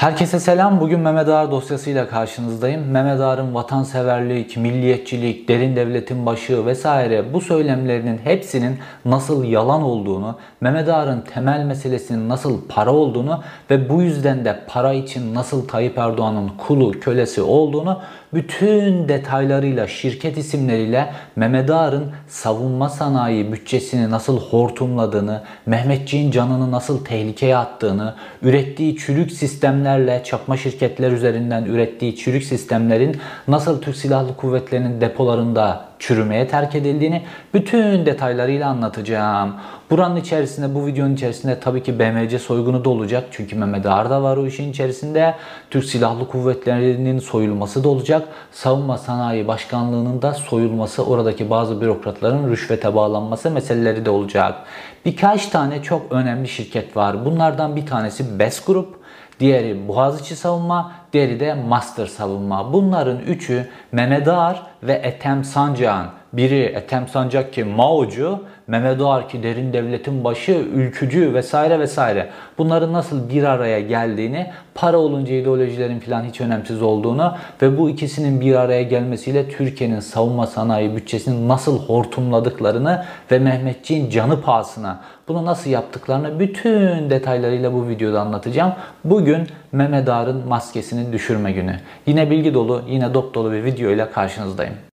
Herkese selam. Bugün Mehmet Ağar dosyasıyla karşınızdayım. Mehmet Ağar'ın vatanseverlik, milliyetçilik, derin devletin başı vesaire bu söylemlerinin hepsinin nasıl yalan olduğunu, Mehmet Ağar'ın temel meselesinin nasıl para olduğunu ve bu yüzden de para için nasıl Tayyip Erdoğan'ın kulu, kölesi olduğunu bütün detaylarıyla, şirket isimleriyle Mehmet Ağar'ın savunma sanayi bütçesini nasıl hortumladığını, Mehmetçiğin canını nasıl tehlikeye attığını, ürettiği çürük sistemlerle çakma şirketler üzerinden ürettiği çürük sistemlerin nasıl Türk Silahlı Kuvvetleri'nin depolarında çürümeye terk edildiğini bütün detaylarıyla anlatacağım. Buranın içerisinde, bu videonun içerisinde tabii ki BMC soygunu da olacak. Çünkü Mehmet Ağar da var o işin içerisinde. Türk Silahlı Kuvvetleri'nin soyulması da olacak. Savunma Sanayi Başkanlığı'nın da soyulması, oradaki bazı bürokratların rüşvete bağlanması meseleleri de olacak. Birkaç tane çok önemli şirket var. Bunlardan bir tanesi BES Group. Diğeri Boğaziçi Savunma, diğeri de Master Savunma. Bunların üçü Mehmet ve Ethem Sancak'ın biri Ethem Sancak ki Mao'cu, Mehmet Ağar ki derin devletin başı, ülkücü vesaire vesaire. Bunların nasıl bir araya geldiğini, para olunca ideolojilerin falan hiç önemsiz olduğunu ve bu ikisinin bir araya gelmesiyle Türkiye'nin savunma sanayi bütçesini nasıl hortumladıklarını ve Mehmetçiğin canı pahasına bunu nasıl yaptıklarını bütün detaylarıyla bu videoda anlatacağım. Bugün Mehmet Ağar'ın maskesini düşürme günü. Yine bilgi dolu, yine dop dolu bir video ile karşınızdayım.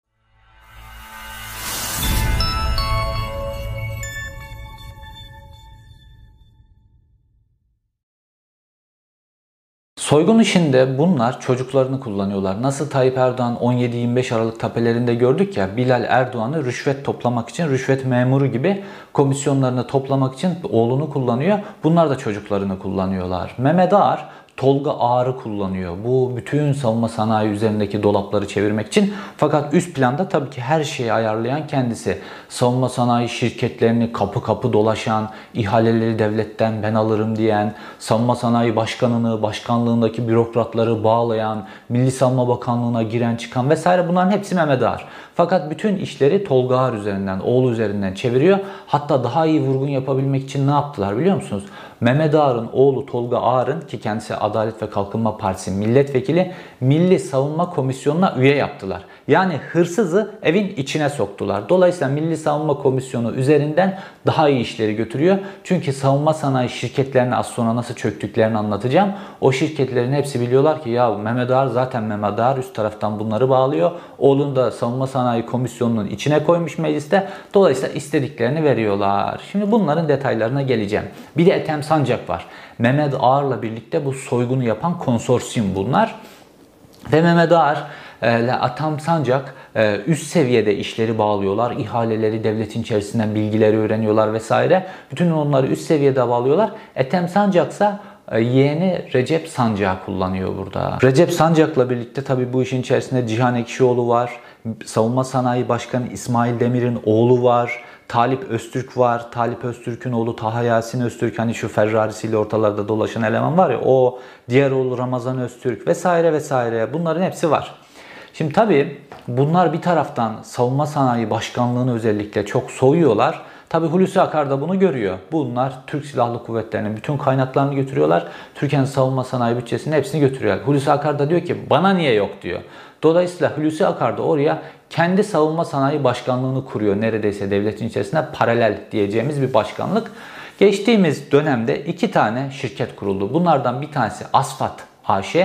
Soygun işinde bunlar çocuklarını kullanıyorlar. Nasıl Tayyip Erdoğan 17-25 Aralık tapelerinde gördük ya Bilal Erdoğan'ı rüşvet toplamak için rüşvet memuru gibi komisyonlarını toplamak için oğlunu kullanıyor. Bunlar da çocuklarını kullanıyorlar. Mehmet Ağar Tolga Ağrı kullanıyor. Bu bütün savunma sanayi üzerindeki dolapları çevirmek için. Fakat üst planda tabii ki her şeyi ayarlayan kendisi. Savunma sanayi şirketlerini kapı kapı dolaşan, ihaleleri devletten ben alırım diyen, savunma sanayi başkanını, başkanlığındaki bürokratları bağlayan, Milli Savunma Bakanlığı'na giren çıkan vesaire bunların hepsi Mehmet Ağar. Fakat bütün işleri Tolga Ağar üzerinden, oğlu üzerinden çeviriyor. Hatta daha iyi vurgun yapabilmek için ne yaptılar biliyor musunuz? Mehmet Ağar'ın oğlu Tolga Ağar'ın ki kendisi Adalet ve Kalkınma Partisi milletvekili Milli Savunma Komisyonu'na üye yaptılar. Yani hırsızı evin içine soktular. Dolayısıyla Milli Savunma Komisyonu üzerinden daha iyi işleri götürüyor. Çünkü savunma sanayi şirketlerine az sonra nasıl çöktüklerini anlatacağım. O şirketlerin hepsi biliyorlar ki ya Mehmet Ağar zaten Mehmet Ağar üst taraftan bunları bağlıyor. Oğlunu da savunma sanayi komisyonunun içine koymuş mecliste. Dolayısıyla istediklerini veriyorlar. Şimdi bunların detaylarına geleceğim. Bir de Ethem Sancak var. Mehmet Ağar'la birlikte bu soygunu yapan konsorsiyum bunlar. Ve Mehmet Ağar Atam Sancak e, üst seviyede işleri bağlıyorlar. ihaleleri devletin içerisinden bilgileri öğreniyorlar vesaire. Bütün onları üst seviyede bağlıyorlar. Ethem Sancaksa e, yeğeni Recep Sancak kullanıyor burada. Recep Sancak'la birlikte tabi bu işin içerisinde Cihan Ekşioğlu var. Savunma Sanayi Başkanı İsmail Demir'in oğlu var. Talip Öztürk var. Talip Öztürk'ün oğlu Taha Yasin Öztürk hani şu Ferrari'siyle ortalarda dolaşan eleman var ya o diğer oğlu Ramazan Öztürk vesaire vesaire bunların hepsi var. Şimdi tabii bunlar bir taraftan savunma sanayi başkanlığını özellikle çok soyuyorlar. Tabi Hulusi Akar da bunu görüyor. Bunlar Türk Silahlı Kuvvetleri'nin bütün kaynaklarını götürüyorlar. Türkiye'nin savunma sanayi bütçesinin hepsini götürüyorlar. Hulusi Akar da diyor ki bana niye yok diyor. Dolayısıyla Hulusi Akar da oraya kendi savunma sanayi başkanlığını kuruyor. Neredeyse devletin içerisinde paralel diyeceğimiz bir başkanlık. Geçtiğimiz dönemde iki tane şirket kuruldu. Bunlardan bir tanesi Asfat AŞ,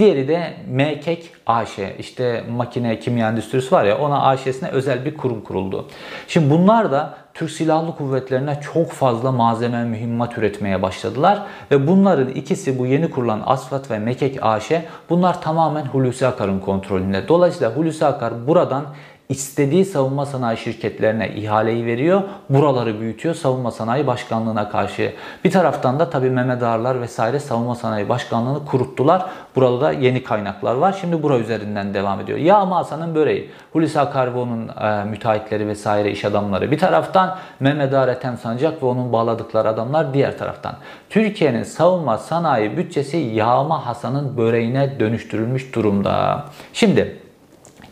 Diğeri de Mekek AŞ. İşte makine kimya endüstrisi var ya ona AŞ'sine özel bir kurum kuruldu. Şimdi bunlar da Türk Silahlı Kuvvetlerine çok fazla malzeme mühimmat üretmeye başladılar. Ve bunların ikisi bu yeni kurulan Asfat ve Mekek AŞ bunlar tamamen Hulusi Akar'ın kontrolünde. Dolayısıyla Hulusi Akar buradan istediği savunma sanayi şirketlerine ihaleyi veriyor. Buraları büyütüyor savunma sanayi başkanlığına karşı. Bir taraftan da tabii Mehmet Ağarlar vesaire savunma sanayi başkanlığını kuruttular. Burada da yeni kaynaklar var. Şimdi bura üzerinden devam ediyor. Yağma Hasan'ın böreği. Hulusi Akarbo'nun e, müteahhitleri vesaire iş adamları bir taraftan. Mehmet Ağar Ethem Sancak ve onun bağladıkları adamlar diğer taraftan. Türkiye'nin savunma sanayi bütçesi Yağma Hasan'ın böreğine dönüştürülmüş durumda. Şimdi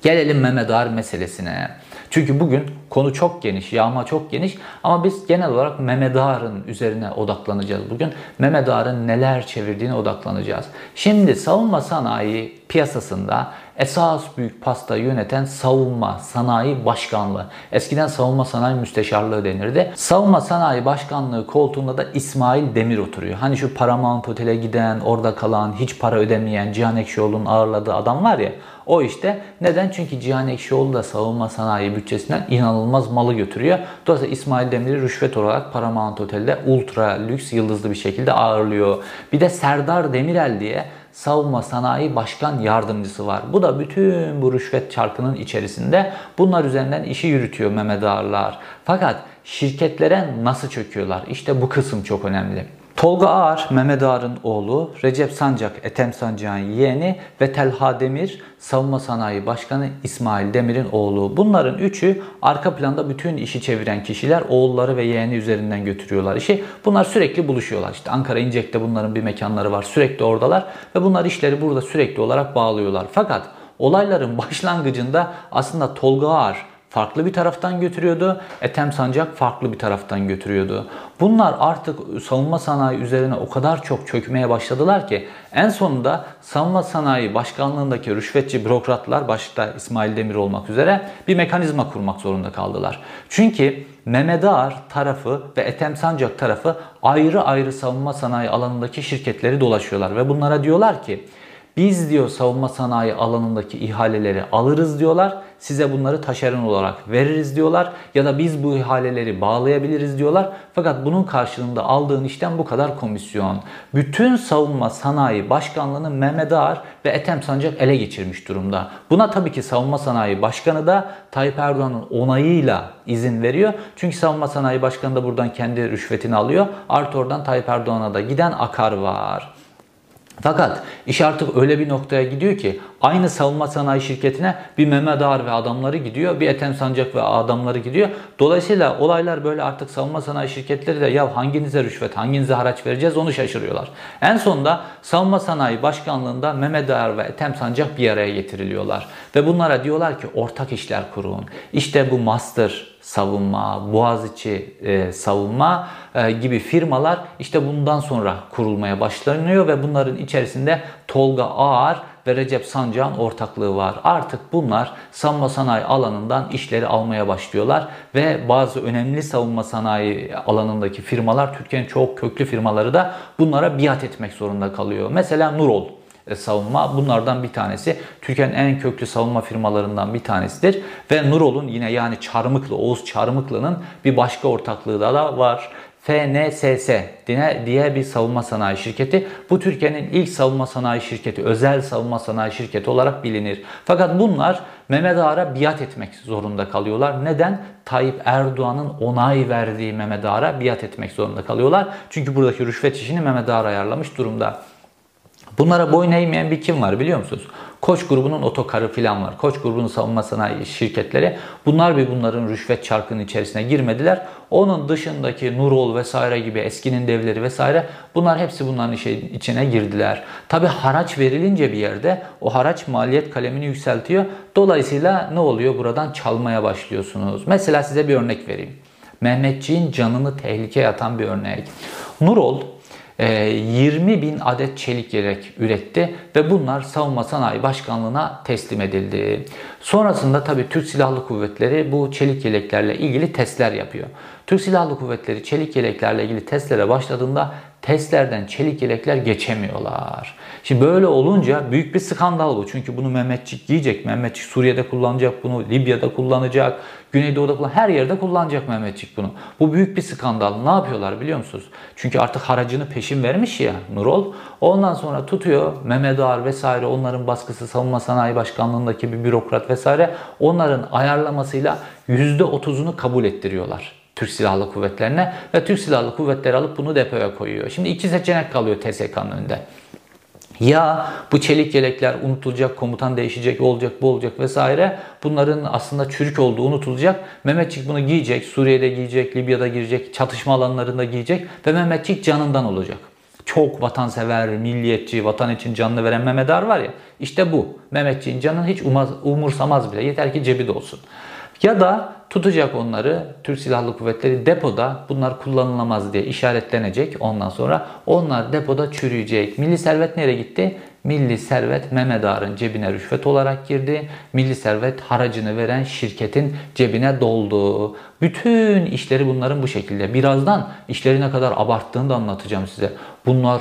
Gelelim Mehmet Ağar meselesine. Çünkü bugün konu çok geniş, yağma çok geniş ama biz genel olarak Mehmet Ağar'ın üzerine odaklanacağız bugün. Mehmet Ağar'ın neler çevirdiğine odaklanacağız. Şimdi savunma sanayi piyasasında esas büyük pasta yöneten savunma sanayi başkanlığı. Eskiden savunma sanayi müsteşarlığı denirdi. Savunma sanayi başkanlığı koltuğunda da İsmail Demir oturuyor. Hani şu Paramount Otel'e giden, orada kalan, hiç para ödemeyen Cihan Ekşioğlu'nun ağırladığı adam var ya. O işte neden? Çünkü Cihan Ekşioğlu da savunma sanayi bütçesinden inanılmaz malı götürüyor. Dolayısıyla İsmail Demir'i rüşvet olarak Paramount Otel'de ultra lüks yıldızlı bir şekilde ağırlıyor. Bir de Serdar Demirel diye savunma sanayi başkan yardımcısı var. Bu da bütün bu rüşvet çarkının içerisinde bunlar üzerinden işi yürütüyor Mehmet Ağarlar. Fakat şirketlere nasıl çöküyorlar? İşte bu kısım çok önemli. Tolga Ağar, Mehmet Ağar'ın oğlu, Recep Sancak, Ethem Sancak'ın yeğeni ve Telha Demir, Savunma Sanayi Başkanı İsmail Demir'in oğlu. Bunların üçü arka planda bütün işi çeviren kişiler oğulları ve yeğeni üzerinden götürüyorlar işi. Bunlar sürekli buluşuyorlar. İşte Ankara İncek'te bunların bir mekanları var. Sürekli oradalar ve bunlar işleri burada sürekli olarak bağlıyorlar. Fakat olayların başlangıcında aslında Tolga Ağar farklı bir taraftan götürüyordu. Ethem Sancak farklı bir taraftan götürüyordu. Bunlar artık savunma sanayi üzerine o kadar çok çökmeye başladılar ki en sonunda savunma sanayi başkanlığındaki rüşvetçi bürokratlar başta İsmail Demir olmak üzere bir mekanizma kurmak zorunda kaldılar. Çünkü Mehmet Ağar tarafı ve Ethem Sancak tarafı ayrı ayrı savunma sanayi alanındaki şirketleri dolaşıyorlar ve bunlara diyorlar ki biz diyor savunma sanayi alanındaki ihaleleri alırız diyorlar. Size bunları taşeron olarak veririz diyorlar. Ya da biz bu ihaleleri bağlayabiliriz diyorlar. Fakat bunun karşılığında aldığın işten bu kadar komisyon. Bütün savunma sanayi başkanlığını Mehmet Ağar ve Ethem Sancak ele geçirmiş durumda. Buna tabii ki savunma sanayi başkanı da Tayyip Erdoğan'ın onayıyla izin veriyor. Çünkü savunma sanayi başkanı da buradan kendi rüşvetini alıyor. Artı oradan Tayyip Erdoğan'a da giden akar var. Fakat iş artık öyle bir noktaya gidiyor ki aynı savunma sanayi şirketine bir Mehmet Ağar ve adamları gidiyor, bir Ethem Sancak ve adamları gidiyor. Dolayısıyla olaylar böyle artık savunma sanayi şirketleri de ya hanginize rüşvet, hanginize haraç vereceğiz onu şaşırıyorlar. En sonunda savunma sanayi başkanlığında Mehmet Ağar ve Ethem Sancak bir araya getiriliyorlar. Ve bunlara diyorlar ki ortak işler kurun. İşte bu master savunma, Boğaziçi e, savunma e, gibi firmalar işte bundan sonra kurulmaya başlanıyor ve bunların içerisinde Tolga Ağar ve Recep Sancak'ın ortaklığı var. Artık bunlar savunma sanayi alanından işleri almaya başlıyorlar ve bazı önemli savunma sanayi alanındaki firmalar Türkiye'nin çok köklü firmaları da bunlara biat etmek zorunda kalıyor. Mesela Nurol savunma bunlardan bir tanesi. Türkiye'nin en köklü savunma firmalarından bir tanesidir. Ve Nurol'un yine yani Çarmıklı, Oğuz Çarmıklı'nın bir başka ortaklığı da var. FNSS diye bir savunma sanayi şirketi. Bu Türkiye'nin ilk savunma sanayi şirketi, özel savunma sanayi şirketi olarak bilinir. Fakat bunlar Mehmet Ağar'a biat etmek zorunda kalıyorlar. Neden? Tayyip Erdoğan'ın onay verdiği Mehmet Ağar'a biat etmek zorunda kalıyorlar. Çünkü buradaki rüşvet işini Mehmet Ağar ayarlamış durumda. Bunlara boyun eğmeyen bir kim var biliyor musunuz? Koç grubunun otokarı falan var. Koç grubunun savunma sanayi şirketleri. Bunlar bir bunların rüşvet çarkının içerisine girmediler. Onun dışındaki Nurol vesaire gibi eskinin devleri vesaire bunlar hepsi bunların içine girdiler. Tabi haraç verilince bir yerde o haraç maliyet kalemini yükseltiyor. Dolayısıyla ne oluyor? Buradan çalmaya başlıyorsunuz. Mesela size bir örnek vereyim. Mehmetçiğin canını tehlikeye atan bir örnek. Nurol 20 ee, bin adet çelik yelek üretti ve bunlar Savunma Sanayi Başkanlığı'na teslim edildi. Sonrasında tabii Türk Silahlı Kuvvetleri bu çelik yeleklerle ilgili testler yapıyor. Türk Silahlı Kuvvetleri çelik yeleklerle ilgili testlere başladığında testlerden çelik yelekler geçemiyorlar. Şimdi böyle olunca büyük bir skandal bu. Çünkü bunu Mehmetçik giyecek. Mehmetçik Suriye'de kullanacak bunu, Libya'da kullanacak, Güneydoğu'da kullanacak, her yerde kullanacak Mehmetçik bunu. Bu büyük bir skandal. Ne yapıyorlar biliyor musunuz? Çünkü artık haracını peşin vermiş ya Nurol. Ondan sonra tutuyor Mehmet Ağar vesaire onların baskısı Savunma Sanayi Başkanlığındaki bir bürokrat vesaire onların ayarlamasıyla %30'unu kabul ettiriyorlar. Türk Silahlı Kuvvetlerine ve Türk Silahlı Kuvvetleri alıp bunu depoya koyuyor. Şimdi iki seçenek kalıyor TSK'nın önünde. Ya bu çelik yelekler unutulacak, komutan değişecek, olacak, bu olacak vesaire. Bunların aslında çürük olduğu unutulacak. Mehmetçik bunu giyecek, Suriye'de giyecek, Libya'da girecek, çatışma alanlarında giyecek ve Mehmetçik canından olacak. Çok vatansever, milliyetçi, vatan için canını veren Mehmet Ar var ya. İşte bu. Mehmetçiğin canını hiç umursamaz bile. Yeter ki cebi de olsun. Ya da tutacak onları Türk Silahlı Kuvvetleri depoda bunlar kullanılamaz diye işaretlenecek. Ondan sonra onlar depoda çürüyecek. Milli servet nereye gitti? Milli servet Mehmet Ağar'ın cebine rüşvet olarak girdi. Milli servet haracını veren şirketin cebine doldu. Bütün işleri bunların bu şekilde. Birazdan işleri ne kadar abarttığını da anlatacağım size. Bunlar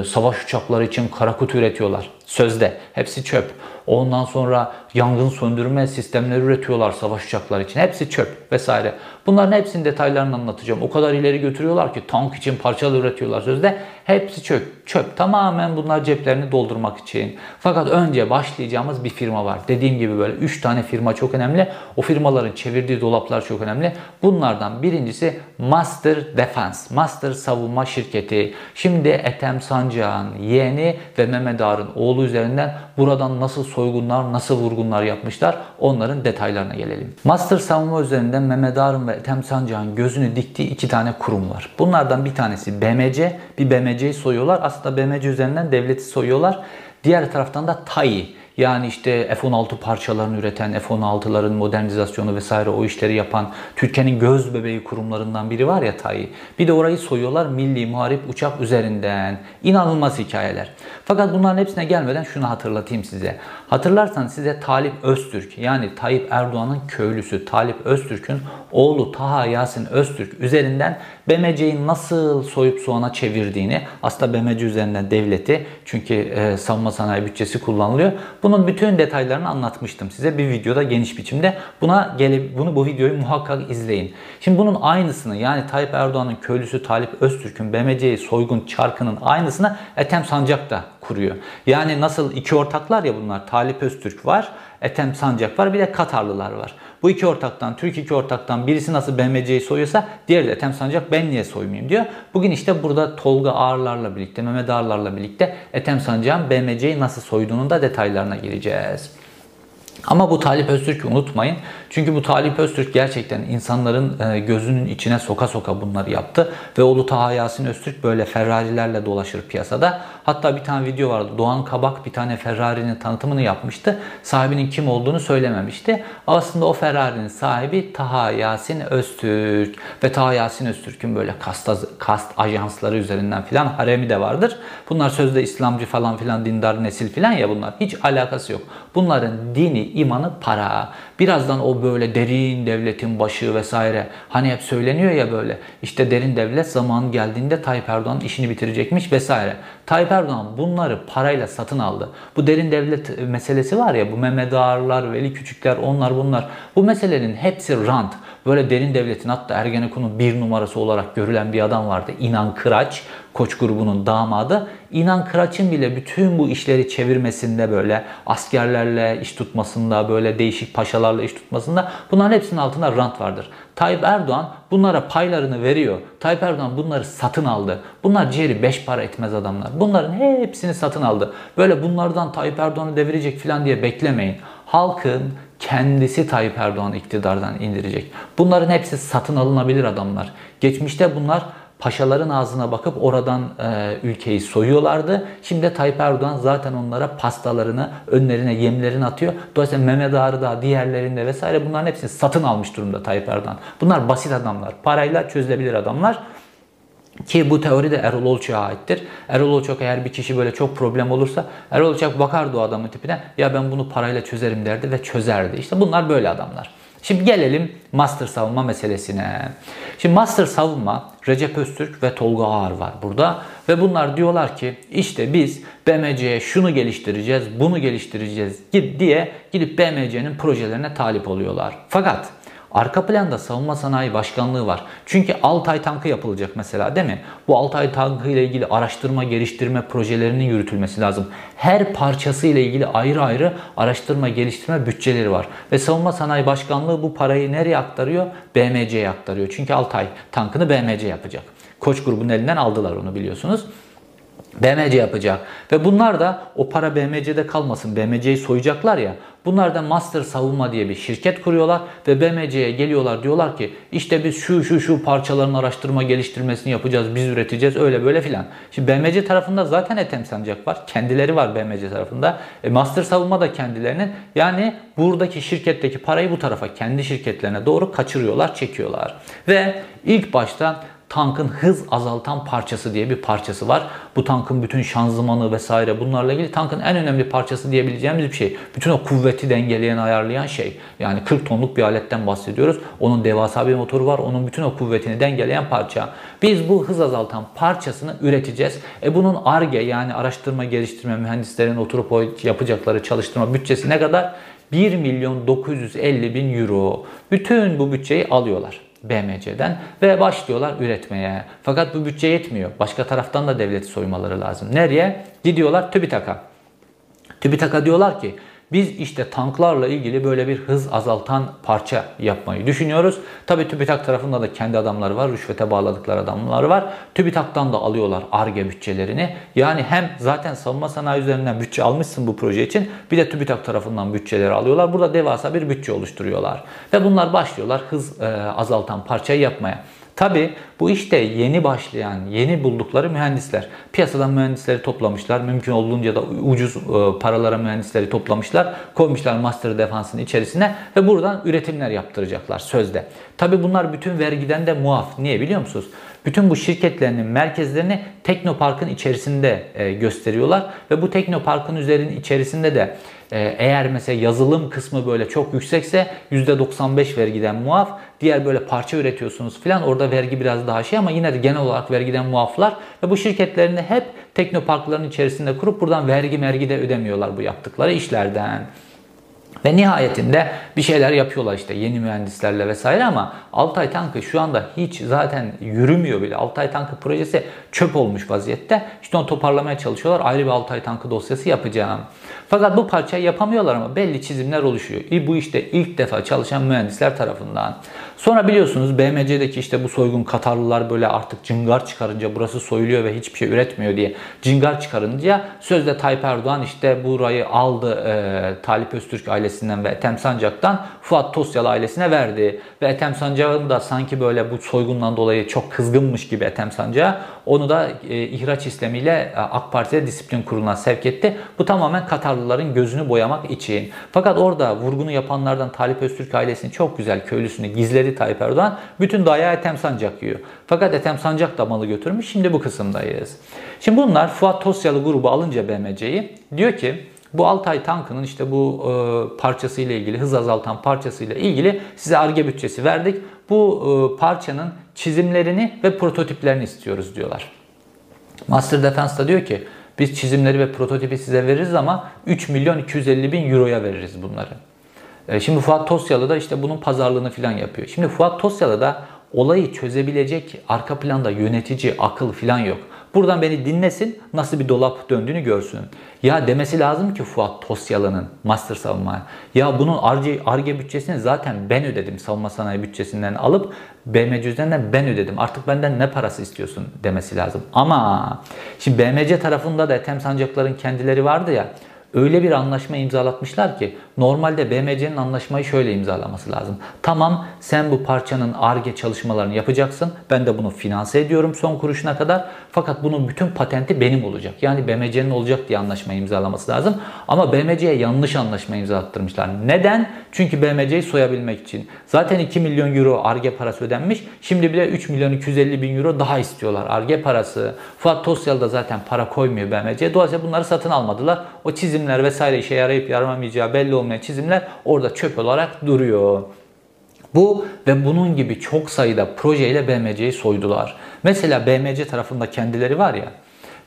e, savaş uçakları için karakut üretiyorlar. Sözde. Hepsi çöp. Ondan sonra yangın söndürme sistemleri üretiyorlar savaş uçakları için. Hepsi çöp vesaire. Bunların hepsinin detaylarını anlatacağım. O kadar ileri götürüyorlar ki tank için parçalar üretiyorlar sözde. Hepsi çöp. Çöp. Tamamen bunlar ceplerini doldurmak için. Fakat önce başlayacağımız bir firma var. Dediğim gibi böyle 3 tane firma çok önemli. O firmaların çevirdiği dolaplar çok önemli. Bunlardan birincisi Master Defense. Master Savunma Şirketi. Şimdi Ethem Sancak'ın yeğeni ve Mehmet Ağar'ın oğlu üzerinden buradan nasıl soygunlar, nasıl vurgunlar yapmışlar onların detaylarına gelelim. Master Savunma üzerinden Mehmet Ağar'ın ve Ethem Sancak'ın gözünü diktiği iki tane kurum var. Bunlardan bir tanesi BMC. Bir BMC'yi soyuyorlar. Aslında BMC üzerinden devleti soyuyorlar. Diğer taraftan da TAI yani işte F-16 parçalarını üreten, F-16'ların modernizasyonu vesaire o işleri yapan Türkiye'nin göz bebeği kurumlarından biri var ya TAI. Bir de orayı soyuyorlar Milli Muharip Uçak üzerinden. İnanılmaz hikayeler. Fakat bunların hepsine gelmeden şunu hatırlatayım size. Hatırlarsan size Talip Öztürk yani Tayyip Erdoğan'ın köylüsü Talip Öztürk'ün oğlu Taha Yasin Öztürk üzerinden BMC'yi nasıl soyup soğana çevirdiğini aslında BMC üzerinden devleti çünkü e, savunma sanayi bütçesi kullanılıyor. Bunun bütün detaylarını anlatmıştım size bir videoda geniş biçimde. Buna gelip bunu bu videoyu muhakkak izleyin. Şimdi bunun aynısını yani Tayyip Erdoğan'ın köylüsü Talip Öztürk'ün BMC'yi soygun çarkının aynısını Ethem Sancak da kuruyor. Yani nasıl iki ortaklar ya bunlar. Talip Öztürk var, Ethem Sancak var, bir de Katarlılar var. Bu iki ortaktan, Türk iki ortaktan birisi nasıl BMC'yi soyuyorsa diğeri de Ethem Sancak ben niye soymayayım diyor. Bugün işte burada Tolga Ağarlarla birlikte, Mehmet Ağarlarla birlikte Ethem Sancak'ın BMC'yi nasıl soyduğunun da detaylarına gireceğiz. Ama bu Talip Öztürk'ü unutmayın. Çünkü bu Talip Öztürk gerçekten insanların e, gözünün içine soka soka bunları yaptı. Ve oğlu Taha Yasin Öztürk böyle Ferrari'lerle dolaşır piyasada. Hatta bir tane video vardı. Doğan Kabak bir tane Ferrari'nin tanıtımını yapmıştı. Sahibinin kim olduğunu söylememişti. Aslında o Ferrari'nin sahibi Taha Yasin Öztürk. Ve Taha Yasin Öztürk'ün böyle kast, kast ajansları üzerinden filan haremi de vardır. Bunlar sözde İslamcı falan filan dindar nesil filan ya bunlar. Hiç alakası yok. Bunların dini, imanı para. Birazdan o böyle derin devletin başı vesaire. Hani hep söyleniyor ya böyle. İşte derin devlet zaman geldiğinde Tayyip Erdoğan işini bitirecekmiş vesaire. Tayyip Erdoğan bunları parayla satın aldı. Bu derin devlet meselesi var ya bu Mehmet Ağarlar, Veli Küçükler onlar bunlar. Bu meselenin hepsi rant. Böyle derin devletin hatta Ergenekon'un bir numarası olarak görülen bir adam vardı. İnan Kıraç. Koç grubunun damadı. İnan Kıraç'ın bile bütün bu işleri çevirmesinde böyle askerlerle iş tutmasında böyle değişik paşalarla iş tutmasında bunların hepsinin altında rant vardır. Tayyip Erdoğan bunlara paylarını veriyor. Tayyip Erdoğan bunları satın aldı. Bunlar ciğeri beş para etmez adamlar. Bunların hepsini satın aldı. Böyle bunlardan Tayyip Erdoğan'ı devirecek falan diye beklemeyin. Halkın kendisi Tayyip Erdoğan iktidardan indirecek. Bunların hepsi satın alınabilir adamlar. Geçmişte bunlar paşaların ağzına bakıp oradan e, ülkeyi soyuyorlardı. Şimdi Tayyip Erdoğan zaten onlara pastalarını, önlerine yemlerini atıyor. Dolayısıyla Mehmet Ağrı da diğerlerinde vesaire bunların hepsini satın almış durumda Tayyip Erdoğan. Bunlar basit adamlar. Parayla çözülebilir adamlar. Ki bu teori de Erol Olçak'a aittir. Erol Olçak eğer bir kişi böyle çok problem olursa Erol Olçak bakardı o adamın tipine ya ben bunu parayla çözerim derdi ve çözerdi. İşte bunlar böyle adamlar. Şimdi gelelim master savunma meselesine. Şimdi master savunma Recep Öztürk ve Tolga Ağar var burada. Ve bunlar diyorlar ki işte biz BMC'ye şunu geliştireceğiz, bunu geliştireceğiz diye gidip BMC'nin projelerine talip oluyorlar. Fakat Arka planda savunma sanayi başkanlığı var. Çünkü Altay tankı yapılacak mesela değil mi? Bu Altay tankı ile ilgili araştırma geliştirme projelerinin yürütülmesi lazım. Her parçası ile ilgili ayrı ayrı araştırma geliştirme bütçeleri var. Ve savunma sanayi başkanlığı bu parayı nereye aktarıyor? BMC'ye aktarıyor. Çünkü Altay tankını BMC yapacak. Koç grubunun elinden aldılar onu biliyorsunuz. BMC yapacak. Ve bunlar da o para BMC'de kalmasın. BMC'yi soyacaklar ya. Bunlar da Master Savunma diye bir şirket kuruyorlar ve BMC'ye geliyorlar diyorlar ki işte biz şu şu şu parçaların araştırma geliştirmesini yapacağız, biz üreteceğiz öyle böyle filan. Şimdi BMC tarafında zaten Ethem Sancak var. Kendileri var BMC tarafında. E, Master Savunma da kendilerinin. Yani buradaki şirketteki parayı bu tarafa kendi şirketlerine doğru kaçırıyorlar, çekiyorlar. Ve ilk başta tankın hız azaltan parçası diye bir parçası var. Bu tankın bütün şanzımanı vesaire bunlarla ilgili tankın en önemli parçası diyebileceğimiz bir şey. Bütün o kuvveti dengeleyen, ayarlayan şey. Yani 40 tonluk bir aletten bahsediyoruz. Onun devasa bir motoru var. Onun bütün o kuvvetini dengeleyen parça. Biz bu hız azaltan parçasını üreteceğiz. E bunun ARGE yani araştırma geliştirme mühendislerin oturup yapacakları çalıştırma bütçesi ne kadar? 1 milyon 950 bin euro. Bütün bu bütçeyi alıyorlar. BMC'den ve başlıyorlar üretmeye. Fakat bu bütçe yetmiyor. Başka taraftan da devleti soymaları lazım. Nereye? Gidiyorlar TÜBİTAK'a. TÜBİTAK'a diyorlar ki biz işte tanklarla ilgili böyle bir hız azaltan parça yapmayı düşünüyoruz. Tabi TÜBİTAK tarafında da kendi adamları var. Rüşvete bağladıkları adamları var. TÜBİTAK'tan da alıyorlar ARGE bütçelerini. Yani hem zaten savunma sanayi üzerinden bütçe almışsın bu proje için. Bir de TÜBİTAK tarafından bütçeleri alıyorlar. Burada devasa bir bütçe oluşturuyorlar. Ve bunlar başlıyorlar hız e, azaltan parçayı yapmaya. Tabi bu işte yeni başlayan, yeni buldukları mühendisler. Piyasadan mühendisleri toplamışlar. Mümkün olduğunca da ucuz e, paralara mühendisleri toplamışlar. Koymuşlar master defansın içerisine ve buradan üretimler yaptıracaklar sözde. Tabi bunlar bütün vergiden de muaf. Niye biliyor musunuz? Bütün bu şirketlerinin merkezlerini Teknopark'ın içerisinde e, gösteriyorlar ve bu Teknopark'ın üzerinin içerisinde de e, eğer mesela yazılım kısmı böyle çok yüksekse %95 vergiden muaf. Diğer böyle parça üretiyorsunuz filan orada vergi biraz daha şey ama yine de genel olarak vergiden muaflar ve bu şirketlerini hep teknoparkların içerisinde kurup buradan vergi mergi de ödemiyorlar bu yaptıkları işlerden. Ve nihayetinde bir şeyler yapıyorlar işte yeni mühendislerle vesaire ama Altay Tankı şu anda hiç zaten yürümüyor bile. Altay Tankı projesi çöp olmuş vaziyette. İşte onu toparlamaya çalışıyorlar. Ayrı bir Altay Tankı dosyası yapacağım. Fakat bu parçayı yapamıyorlar ama belli çizimler oluşuyor. Bu işte ilk defa çalışan mühendisler tarafından. Sonra biliyorsunuz BMC'deki işte bu soygun Katarlılar böyle artık cıngar çıkarınca burası soyuluyor ve hiçbir şey üretmiyor diye cıngar çıkarınca sözde Tayyip Erdoğan işte burayı aldı e, Talip Öztürk ailesinden ve Ethem Sancak'tan Fuat Tosyalı ailesine verdi. Ve Ethem Sancak'ın da sanki böyle bu soygundan dolayı çok kızgınmış gibi Ethem Sancak'a onu da e, ihraç istemiyle e, AK Parti'de disiplin kuruluna sevk etti. Bu tamamen Katarlıların gözünü boyamak için. Fakat orada vurgunu yapanlardan Talip Öztürk ailesinin çok güzel köylüsünü gizledi Tayyip Erdoğan. Bütün dayağı Ethem Sancak yiyor. Fakat Ethem Sancak da malı götürmüş. Şimdi bu kısımdayız. Şimdi bunlar Fuat Tosyalı grubu alınca BMC'yi diyor ki bu Altay tankının işte bu e, parçası ile ilgili, hız azaltan parçası ile ilgili size ARGE bütçesi verdik. Bu e, parçanın çizimlerini ve prototiplerini istiyoruz diyorlar. Master Defense da diyor ki biz çizimleri ve prototipi size veririz ama 3 milyon 250 bin euroya veririz bunları. E, şimdi Fuat Tosyalı da işte bunun pazarlığını falan yapıyor. Şimdi Fuat Tosyalı da olayı çözebilecek arka planda yönetici, akıl falan yok. Buradan beni dinlesin, nasıl bir dolap döndüğünü görsün. Ya demesi lazım ki Fuat Tosyalı'nın Master Savunma. Ya bunun ARGE bütçesini zaten ben ödedim savunma sanayi bütçesinden alıp BMC üzerinden ben ödedim. Artık benden ne parası istiyorsun demesi lazım. Ama şimdi BMC tarafında da Ethem Sancaklar'ın kendileri vardı ya öyle bir anlaşma imzalatmışlar ki normalde BMC'nin anlaşmayı şöyle imzalaması lazım. Tamam sen bu parçanın ARGE çalışmalarını yapacaksın. Ben de bunu finanse ediyorum son kuruşuna kadar. Fakat bunun bütün patenti benim olacak. Yani BMC'nin olacak diye anlaşma imzalaması lazım. Ama BMC'ye yanlış anlaşma imzalattırmışlar. Neden? Çünkü BMC'yi soyabilmek için. Zaten 2 milyon euro ARGE parası ödenmiş. Şimdi bile 3 milyon 250 bin euro daha istiyorlar ARGE parası. Fuat Tosyalı da zaten para koymuyor BMC. Dolayısıyla bunları satın almadılar. O çizimler vesaire işe yarayıp yaramayacağı belli olmayan çizimler orada çöp olarak duruyor. Bu ve bunun gibi çok sayıda projeyle BMC'yi soydular. Mesela BMC tarafında kendileri var ya,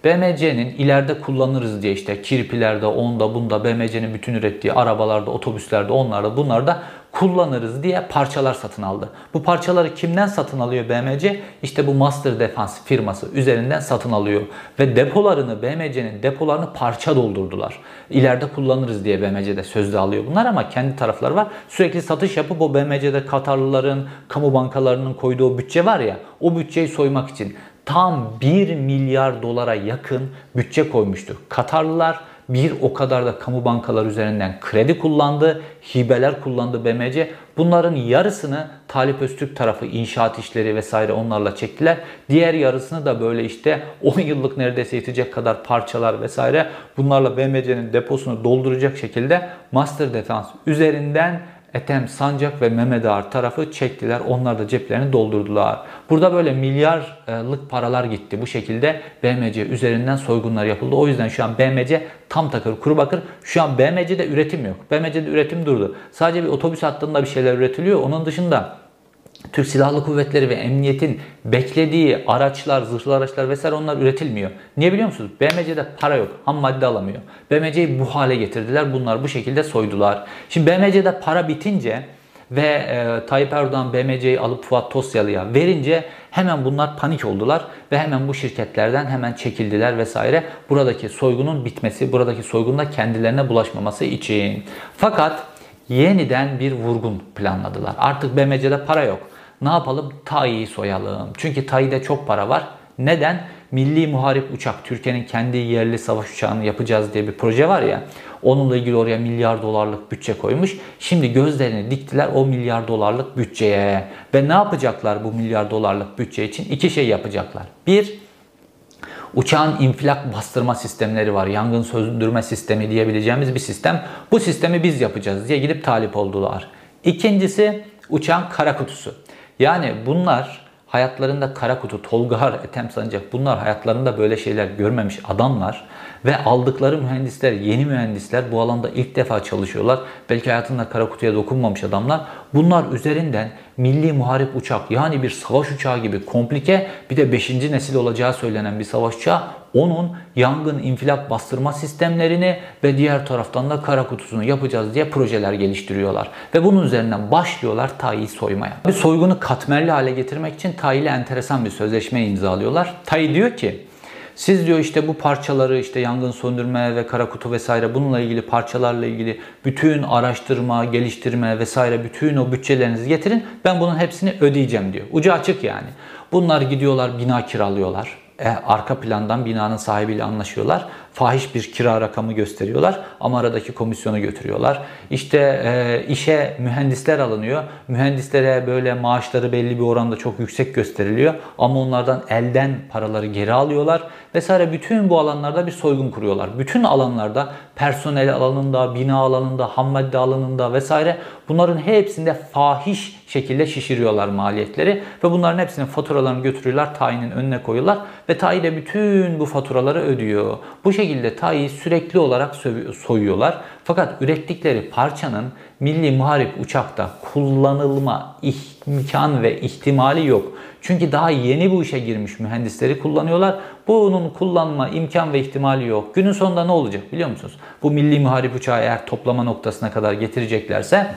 BMC'nin ileride kullanırız diye işte kirpilerde, onda, bunda BMC'nin bütün ürettiği arabalarda, otobüslerde, onlarda, bunlarda kullanırız diye parçalar satın aldı. Bu parçaları kimden satın alıyor BMC? İşte bu Master Defense firması üzerinden satın alıyor. Ve depolarını BMC'nin depolarını parça doldurdular. İleride kullanırız diye BMC'de sözde alıyor bunlar ama kendi tarafları var. Sürekli satış yapıp o BMC'de Katarlıların, kamu bankalarının koyduğu bütçe var ya o bütçeyi soymak için tam 1 milyar dolara yakın bütçe koymuştu. Katarlılar bir o kadar da kamu bankalar üzerinden kredi kullandı, hibeler kullandı BMC. Bunların yarısını Talip Öztürk tarafı inşaat işleri vesaire onlarla çektiler. Diğer yarısını da böyle işte 10 yıllık neredeyse yetecek kadar parçalar vesaire bunlarla BMC'nin deposunu dolduracak şekilde Master Defense üzerinden Ethem Sancak ve Mehmet Ağar tarafı çektiler. Onlar da ceplerini doldurdular. Burada böyle milyarlık paralar gitti. Bu şekilde BMC üzerinden soygunlar yapıldı. O yüzden şu an BMC tam takır kuru bakır. Şu an BMC'de üretim yok. BMC'de üretim durdu. Sadece bir otobüs hattında bir şeyler üretiliyor. Onun dışında Türk Silahlı Kuvvetleri ve Emniyet'in beklediği araçlar, zırhlı araçlar vesaire onlar üretilmiyor. Niye biliyor musunuz? BMC'de para yok. Ham madde alamıyor. BMC'yi bu hale getirdiler. Bunlar bu şekilde soydular. Şimdi BMC'de para bitince ve e, Tayyip Erdoğan BMC'yi alıp Fuat Tosyalı'ya verince hemen bunlar panik oldular ve hemen bu şirketlerden hemen çekildiler vesaire. Buradaki soygunun bitmesi, buradaki soygunla kendilerine bulaşmaması için. Fakat yeniden bir vurgun planladılar. Artık BMC'de para yok. Ne yapalım? TAI'yi soyalım. Çünkü TAI'de çok para var. Neden? Milli Muharip Uçak, Türkiye'nin kendi yerli savaş uçağını yapacağız diye bir proje var ya. Onunla ilgili oraya milyar dolarlık bütçe koymuş. Şimdi gözlerini diktiler o milyar dolarlık bütçeye. Ve ne yapacaklar bu milyar dolarlık bütçe için? İki şey yapacaklar. Bir, uçağın infilak bastırma sistemleri var. Yangın söndürme sistemi diyebileceğimiz bir sistem. Bu sistemi biz yapacağız diye gidip talip oldular. İkincisi uçağın kara kutusu. Yani bunlar hayatlarında kara kutu, Tolgahar, Ethem Sancak bunlar hayatlarında böyle şeyler görmemiş adamlar ve aldıkları mühendisler, yeni mühendisler bu alanda ilk defa çalışıyorlar. Belki hayatında kara kutuya dokunmamış adamlar. Bunlar üzerinden milli muharip uçak yani bir savaş uçağı gibi komplike bir de 5. nesil olacağı söylenen bir savaş uçağı onun yangın infilak bastırma sistemlerini ve diğer taraftan da kara kutusunu yapacağız diye projeler geliştiriyorlar. Ve bunun üzerinden başlıyorlar TAİ'yi soymaya. Bir soygunu katmerli hale getirmek için TAİ ile enteresan bir sözleşme imzalıyorlar. TAİ diyor ki siz diyor işte bu parçaları işte yangın söndürme ve kara kutu vesaire bununla ilgili parçalarla ilgili bütün araştırma, geliştirme vesaire bütün o bütçelerinizi getirin. Ben bunun hepsini ödeyeceğim diyor. Ucu açık yani. Bunlar gidiyorlar bina kiralıyorlar. E, arka plandan binanın sahibiyle anlaşıyorlar fahiş bir kira rakamı gösteriyorlar ama aradaki komisyonu götürüyorlar. İşte e, işe mühendisler alınıyor. Mühendislere böyle maaşları belli bir oranda çok yüksek gösteriliyor ama onlardan elden paraları geri alıyorlar vesaire bütün bu alanlarda bir soygun kuruyorlar. Bütün alanlarda personel alanında, bina alanında, ham alanında vesaire bunların hepsinde fahiş şekilde şişiriyorlar maliyetleri ve bunların hepsinin faturalarını götürüyorlar, tayinin önüne koyuyorlar ve tayi de bütün bu faturaları ödüyor. Bu şekilde tayi sürekli olarak soyuyorlar. Fakat ürettikleri parçanın milli muharip uçakta kullanılma imkan ve ihtimali yok. Çünkü daha yeni bu işe girmiş mühendisleri kullanıyorlar. Bunun kullanma imkan ve ihtimali yok. Günün sonunda ne olacak biliyor musunuz? Bu milli muharip uçağı eğer toplama noktasına kadar getireceklerse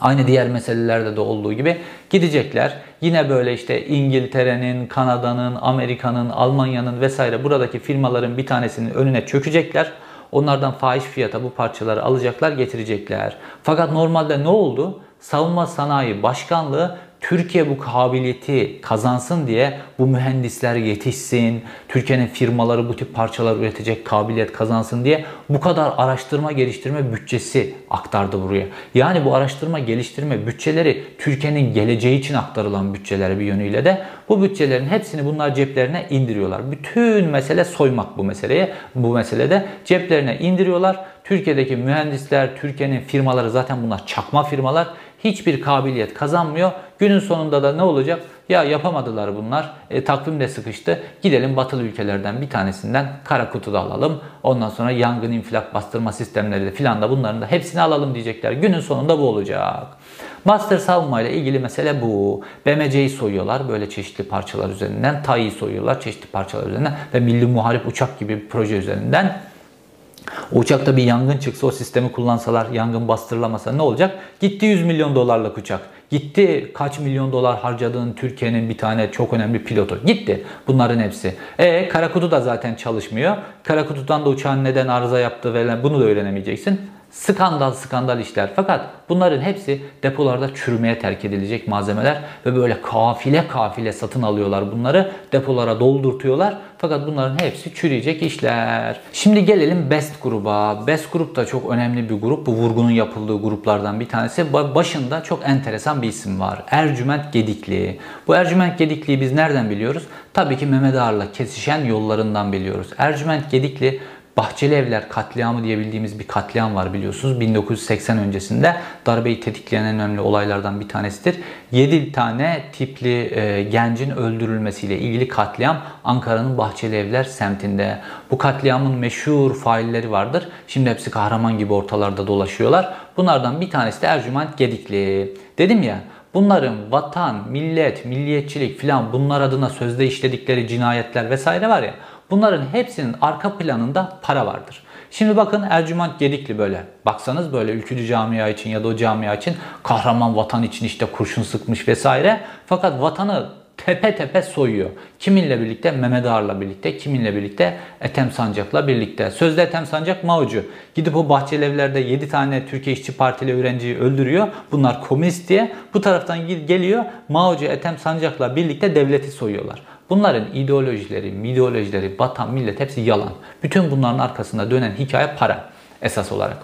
Aynı diğer meselelerde de olduğu gibi gidecekler. Yine böyle işte İngiltere'nin, Kanada'nın, Amerika'nın, Almanya'nın vesaire buradaki firmaların bir tanesinin önüne çökecekler. Onlardan fahiş fiyata bu parçaları alacaklar, getirecekler. Fakat normalde ne oldu? Savunma Sanayi Başkanlığı Türkiye bu kabiliyeti kazansın diye bu mühendisler yetişsin, Türkiye'nin firmaları bu tip parçalar üretecek kabiliyet kazansın diye bu kadar araştırma geliştirme bütçesi aktardı buraya. Yani bu araştırma geliştirme bütçeleri Türkiye'nin geleceği için aktarılan bütçeler bir yönüyle de bu bütçelerin hepsini bunlar ceplerine indiriyorlar. Bütün mesele soymak bu meseleye. Bu meselede ceplerine indiriyorlar. Türkiye'deki mühendisler, Türkiye'nin firmaları zaten bunlar çakma firmalar hiçbir kabiliyet kazanmıyor. Günün sonunda da ne olacak? Ya yapamadılar bunlar. E, takvim sıkıştı. Gidelim batılı ülkelerden bir tanesinden kara kutuda alalım. Ondan sonra yangın infilak bastırma sistemleri de filan da bunların da hepsini alalım diyecekler. Günün sonunda bu olacak. Master savunma ile ilgili mesele bu. BMC'yi soyuyorlar böyle çeşitli parçalar üzerinden. TAI'yi soyuyorlar çeşitli parçalar üzerinden. Ve Milli Muharip Uçak gibi bir proje üzerinden uçakta bir yangın çıksa o sistemi kullansalar yangın bastırılamasa ne olacak? Gitti 100 milyon dolarlık uçak. Gitti kaç milyon dolar harcadığın Türkiye'nin bir tane çok önemli pilotu. Gitti bunların hepsi. E Karakutu da zaten çalışmıyor. Karakutu'dan da uçağın neden arıza yaptığı ve bunu da öğrenemeyeceksin. Skandal skandal işler. Fakat bunların hepsi depolarda çürümeye terk edilecek malzemeler ve böyle kafile kafile satın alıyorlar bunları. Depolara doldurtuyorlar. Fakat bunların hepsi çürüyecek işler. Şimdi gelelim Best gruba. Best grup da çok önemli bir grup. Bu vurgunun yapıldığı gruplardan bir tanesi. Başında çok enteresan bir isim var. Ercüment Gedikli. Bu Ercüment Gedikli'yi biz nereden biliyoruz? Tabii ki Mehmet Ağar'la kesişen yollarından biliyoruz. Ercüment Gedikli Bahçeli Evler katliamı diye bildiğimiz bir katliam var biliyorsunuz. 1980 öncesinde darbeyi tetikleyen en önemli olaylardan bir tanesidir. 7 tane tipli e, gencin öldürülmesiyle ilgili katliam Ankara'nın Bahçeli Evler semtinde. Bu katliamın meşhur failleri vardır. Şimdi hepsi kahraman gibi ortalarda dolaşıyorlar. Bunlardan bir tanesi de Ercüment Gedikli. Dedim ya Bunların vatan, millet, milliyetçilik filan bunlar adına sözde işledikleri cinayetler vesaire var ya Bunların hepsinin arka planında para vardır. Şimdi bakın Ercüment Gedikli böyle. Baksanız böyle ülkücü camia için ya da o camia için kahraman vatan için işte kurşun sıkmış vesaire. Fakat vatanı tepe tepe soyuyor. Kiminle birlikte? Mehmet Ağar'la birlikte. Kiminle birlikte? Ethem Sancak'la birlikte. Sözde Ethem Sancak Mao'cu. Gidip o Bahçeli evlerde 7 tane Türkiye İşçi Partili öğrenciyi öldürüyor. Bunlar komünist diye. Bu taraftan geliyor Mao'cu Ethem Sancak'la birlikte devleti soyuyorlar. Bunların ideolojileri, ideolojileri, vatan, millet hepsi yalan. Bütün bunların arkasında dönen hikaye para esas olarak.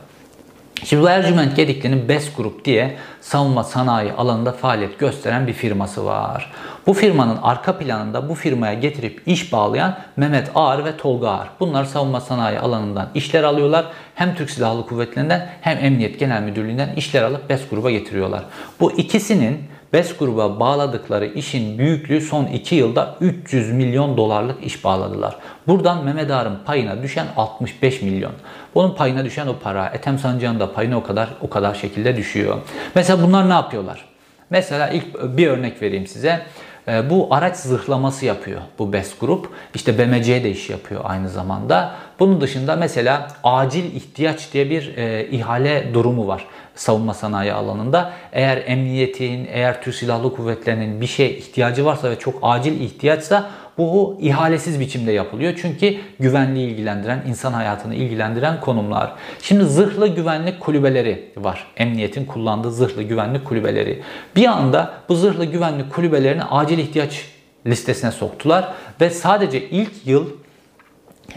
Şimdi bu Ercüment Gedikli'nin BES Grup diye savunma sanayi alanında faaliyet gösteren bir firması var. Bu firmanın arka planında bu firmaya getirip iş bağlayan Mehmet Ağar ve Tolga Ağar. Bunlar savunma sanayi alanından işler alıyorlar. Hem Türk Silahlı Kuvvetleri'nden hem Emniyet Genel Müdürlüğü'nden işler alıp BES Grup'a getiriyorlar. Bu ikisinin BES gruba bağladıkları işin büyüklüğü son 2 yılda 300 milyon dolarlık iş bağladılar. Buradan Mehmet Ağar'ın payına düşen 65 milyon. Onun payına düşen o para, Ethem Sancı'nın da payına o kadar o kadar şekilde düşüyor. Mesela bunlar ne yapıyorlar? Mesela ilk bir örnek vereyim size. Ee, bu araç zırhlaması yapıyor bu BES grup. İşte BMC de iş yapıyor aynı zamanda. Bunun dışında mesela acil ihtiyaç diye bir e, ihale durumu var savunma sanayi alanında. Eğer emniyetin, eğer Türk Silahlı Kuvvetleri'nin bir şeye ihtiyacı varsa ve çok acil ihtiyaçsa bu ihalesiz biçimde yapılıyor. Çünkü güvenliği ilgilendiren, insan hayatını ilgilendiren konumlar. Şimdi zırhlı güvenlik kulübeleri var. Emniyetin kullandığı zırhlı güvenlik kulübeleri. Bir anda bu zırhlı güvenlik kulübelerini acil ihtiyaç listesine soktular ve sadece ilk yıl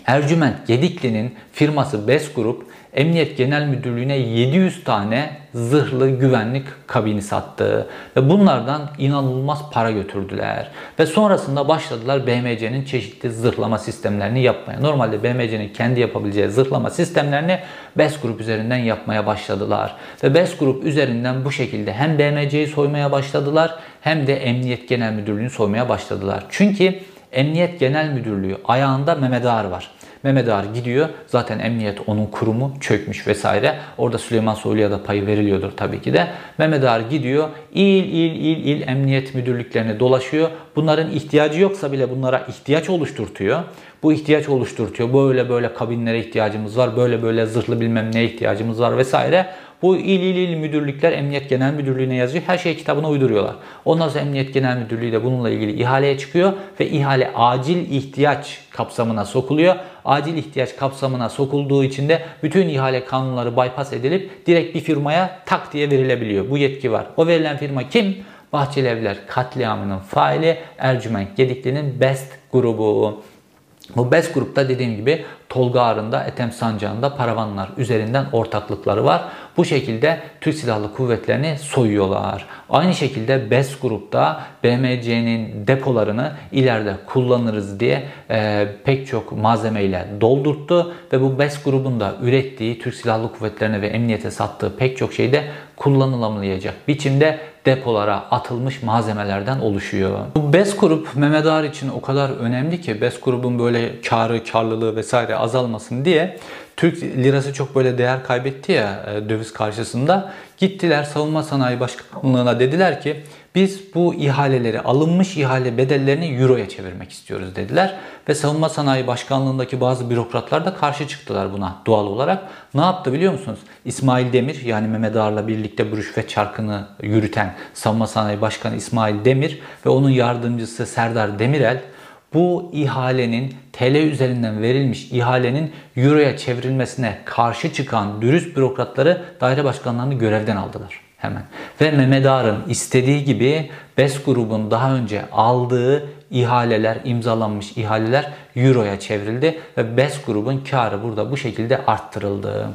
Ercüment Gedikli'nin firması BES Grup Emniyet Genel Müdürlüğü'ne 700 tane zırhlı güvenlik kabini sattı. Ve bunlardan inanılmaz para götürdüler. Ve sonrasında başladılar BMC'nin çeşitli zırhlama sistemlerini yapmaya. Normalde BMC'nin kendi yapabileceği zırhlama sistemlerini BES Grup üzerinden yapmaya başladılar. Ve BES Grup üzerinden bu şekilde hem BMC'yi soymaya başladılar hem de Emniyet Genel Müdürlüğü'nü soymaya başladılar. Çünkü Emniyet Genel Müdürlüğü ayağında Mehmet Ağar var. Mehmet Ağar gidiyor. Zaten emniyet onun kurumu çökmüş vesaire. Orada Süleyman Soylu'ya da payı veriliyordur tabii ki de. Mehmet Ağar gidiyor. İl il il il emniyet müdürlüklerine dolaşıyor. Bunların ihtiyacı yoksa bile bunlara ihtiyaç oluşturtuyor. Bu ihtiyaç oluşturtuyor. Böyle böyle kabinlere ihtiyacımız var. Böyle böyle zırhlı bilmem neye ihtiyacımız var vesaire. Bu il il il müdürlükler Emniyet Genel Müdürlüğü'ne yazıyor. Her şeyi kitabına uyduruyorlar. Ondan sonra Emniyet Genel Müdürlüğü de bununla ilgili ihaleye çıkıyor ve ihale acil ihtiyaç kapsamına sokuluyor. Acil ihtiyaç kapsamına sokulduğu için de bütün ihale kanunları bypass edilip direkt bir firmaya tak diye verilebiliyor. Bu yetki var. O verilen firma kim? Bahçeli Evler katliamının faili Ercüment Gedikli'nin BEST grubu. Bu BES grupta dediğim gibi Tolga Ağrı'nda, Ethem Sancağı'nda paravanlar üzerinden ortaklıkları var. Bu şekilde Türk Silahlı Kuvvetleri'ni soyuyorlar. Aynı şekilde BES grupta BMC'nin depolarını ileride kullanırız diye e, pek çok malzemeyle doldurttu ve bu BES grubunda ürettiği Türk Silahlı Kuvvetleri'ne ve emniyete sattığı pek çok şeyde kullanılamayacak biçimde depolara atılmış malzemelerden oluşuyor. Bu BES grup Mehmet Ağar için o kadar önemli ki BES grubun böyle karı, karlılığı vesaire azalmasın diye Türk lirası çok böyle değer kaybetti ya e, döviz karşısında. Gittiler savunma sanayi başkanlığına dediler ki biz bu ihaleleri alınmış ihale bedellerini euroya çevirmek istiyoruz dediler. Ve savunma sanayi başkanlığındaki bazı bürokratlar da karşı çıktılar buna doğal olarak. Ne yaptı biliyor musunuz? İsmail Demir yani Mehmet Ağar'la birlikte bu rüşvet çarkını yürüten savunma sanayi başkanı İsmail Demir ve onun yardımcısı Serdar Demirel bu ihalenin TL üzerinden verilmiş ihalenin Euro'ya çevrilmesine karşı çıkan dürüst bürokratları daire başkanlarını görevden aldılar hemen. Ve Mehmet Ağar'ın istediği gibi BES grubun daha önce aldığı ihaleler, imzalanmış ihaleler Euro'ya çevrildi ve BES grubun karı burada bu şekilde arttırıldı.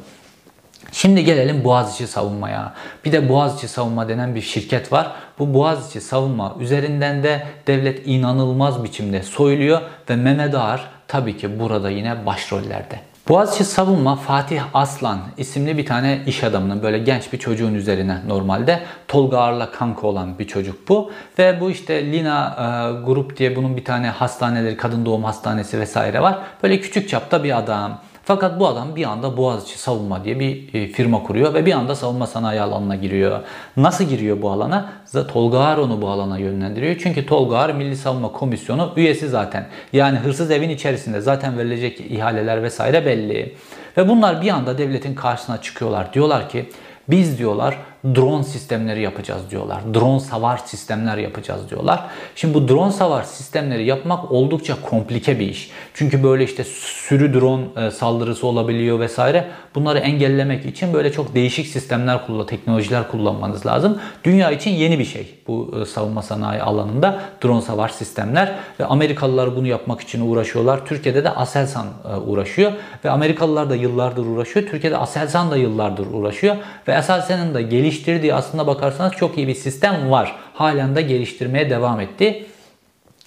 Şimdi gelelim Boğaziçi Savunma'ya. Bir de Boğaziçi Savunma denen bir şirket var. Bu Boğaziçi Savunma üzerinden de devlet inanılmaz biçimde soyuluyor ve Mehmet Ağar tabii ki burada yine başrollerde. Boğaziçi Savunma Fatih Aslan isimli bir tane iş adamının böyle genç bir çocuğun üzerine normalde Tolga Ağar'la kanka olan bir çocuk bu. Ve bu işte Lina e, Grup diye bunun bir tane hastaneleri, kadın doğum hastanesi vesaire var. Böyle küçük çapta bir adam. Fakat bu adam bir anda Boğaziçi Savunma diye bir e, firma kuruyor ve bir anda savunma sanayi alanına giriyor. Nasıl giriyor bu alana? Tolga Ağar onu bu alana yönlendiriyor. Çünkü Tolga Ağar Milli Savunma Komisyonu üyesi zaten. Yani hırsız evin içerisinde zaten verilecek ihaleler vesaire belli. Ve bunlar bir anda devletin karşısına çıkıyorlar. Diyorlar ki biz diyorlar drone sistemleri yapacağız diyorlar. Drone savar sistemler yapacağız diyorlar. Şimdi bu drone savar sistemleri yapmak oldukça komplike bir iş. Çünkü böyle işte sürü drone e, saldırısı olabiliyor vesaire. Bunları engellemek için böyle çok değişik sistemler kullan, teknolojiler kullanmanız lazım. Dünya için yeni bir şey bu e, savunma sanayi alanında drone savar sistemler ve Amerikalılar bunu yapmak için uğraşıyorlar. Türkiye'de de Aselsan e, uğraşıyor ve Amerikalılar da yıllardır uğraşıyor. Türkiye'de Aselsan da yıllardır uğraşıyor ve Aselsan'ın da geliştirdiği aslında bakarsanız çok iyi bir sistem var. Halen de geliştirmeye devam etti.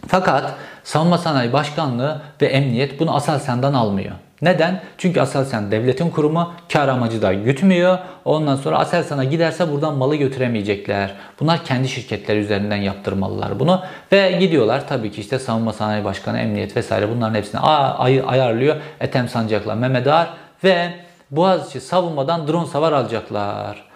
Fakat Savunma Sanayi Başkanlığı ve Emniyet bunu Aselsan'dan almıyor. Neden? Çünkü Aselsan devletin kurumu kar amacı da gütmüyor. Ondan sonra Aselsan'a giderse buradan malı götüremeyecekler. Bunlar kendi şirketleri üzerinden yaptırmalılar bunu. Ve gidiyorlar tabii ki işte Savunma Sanayi Başkanı, Emniyet vesaire bunların hepsini ay ayarlıyor. Ethem Sancak'la Mehmet Ağar ve Boğaziçi savunmadan drone savar alacaklar.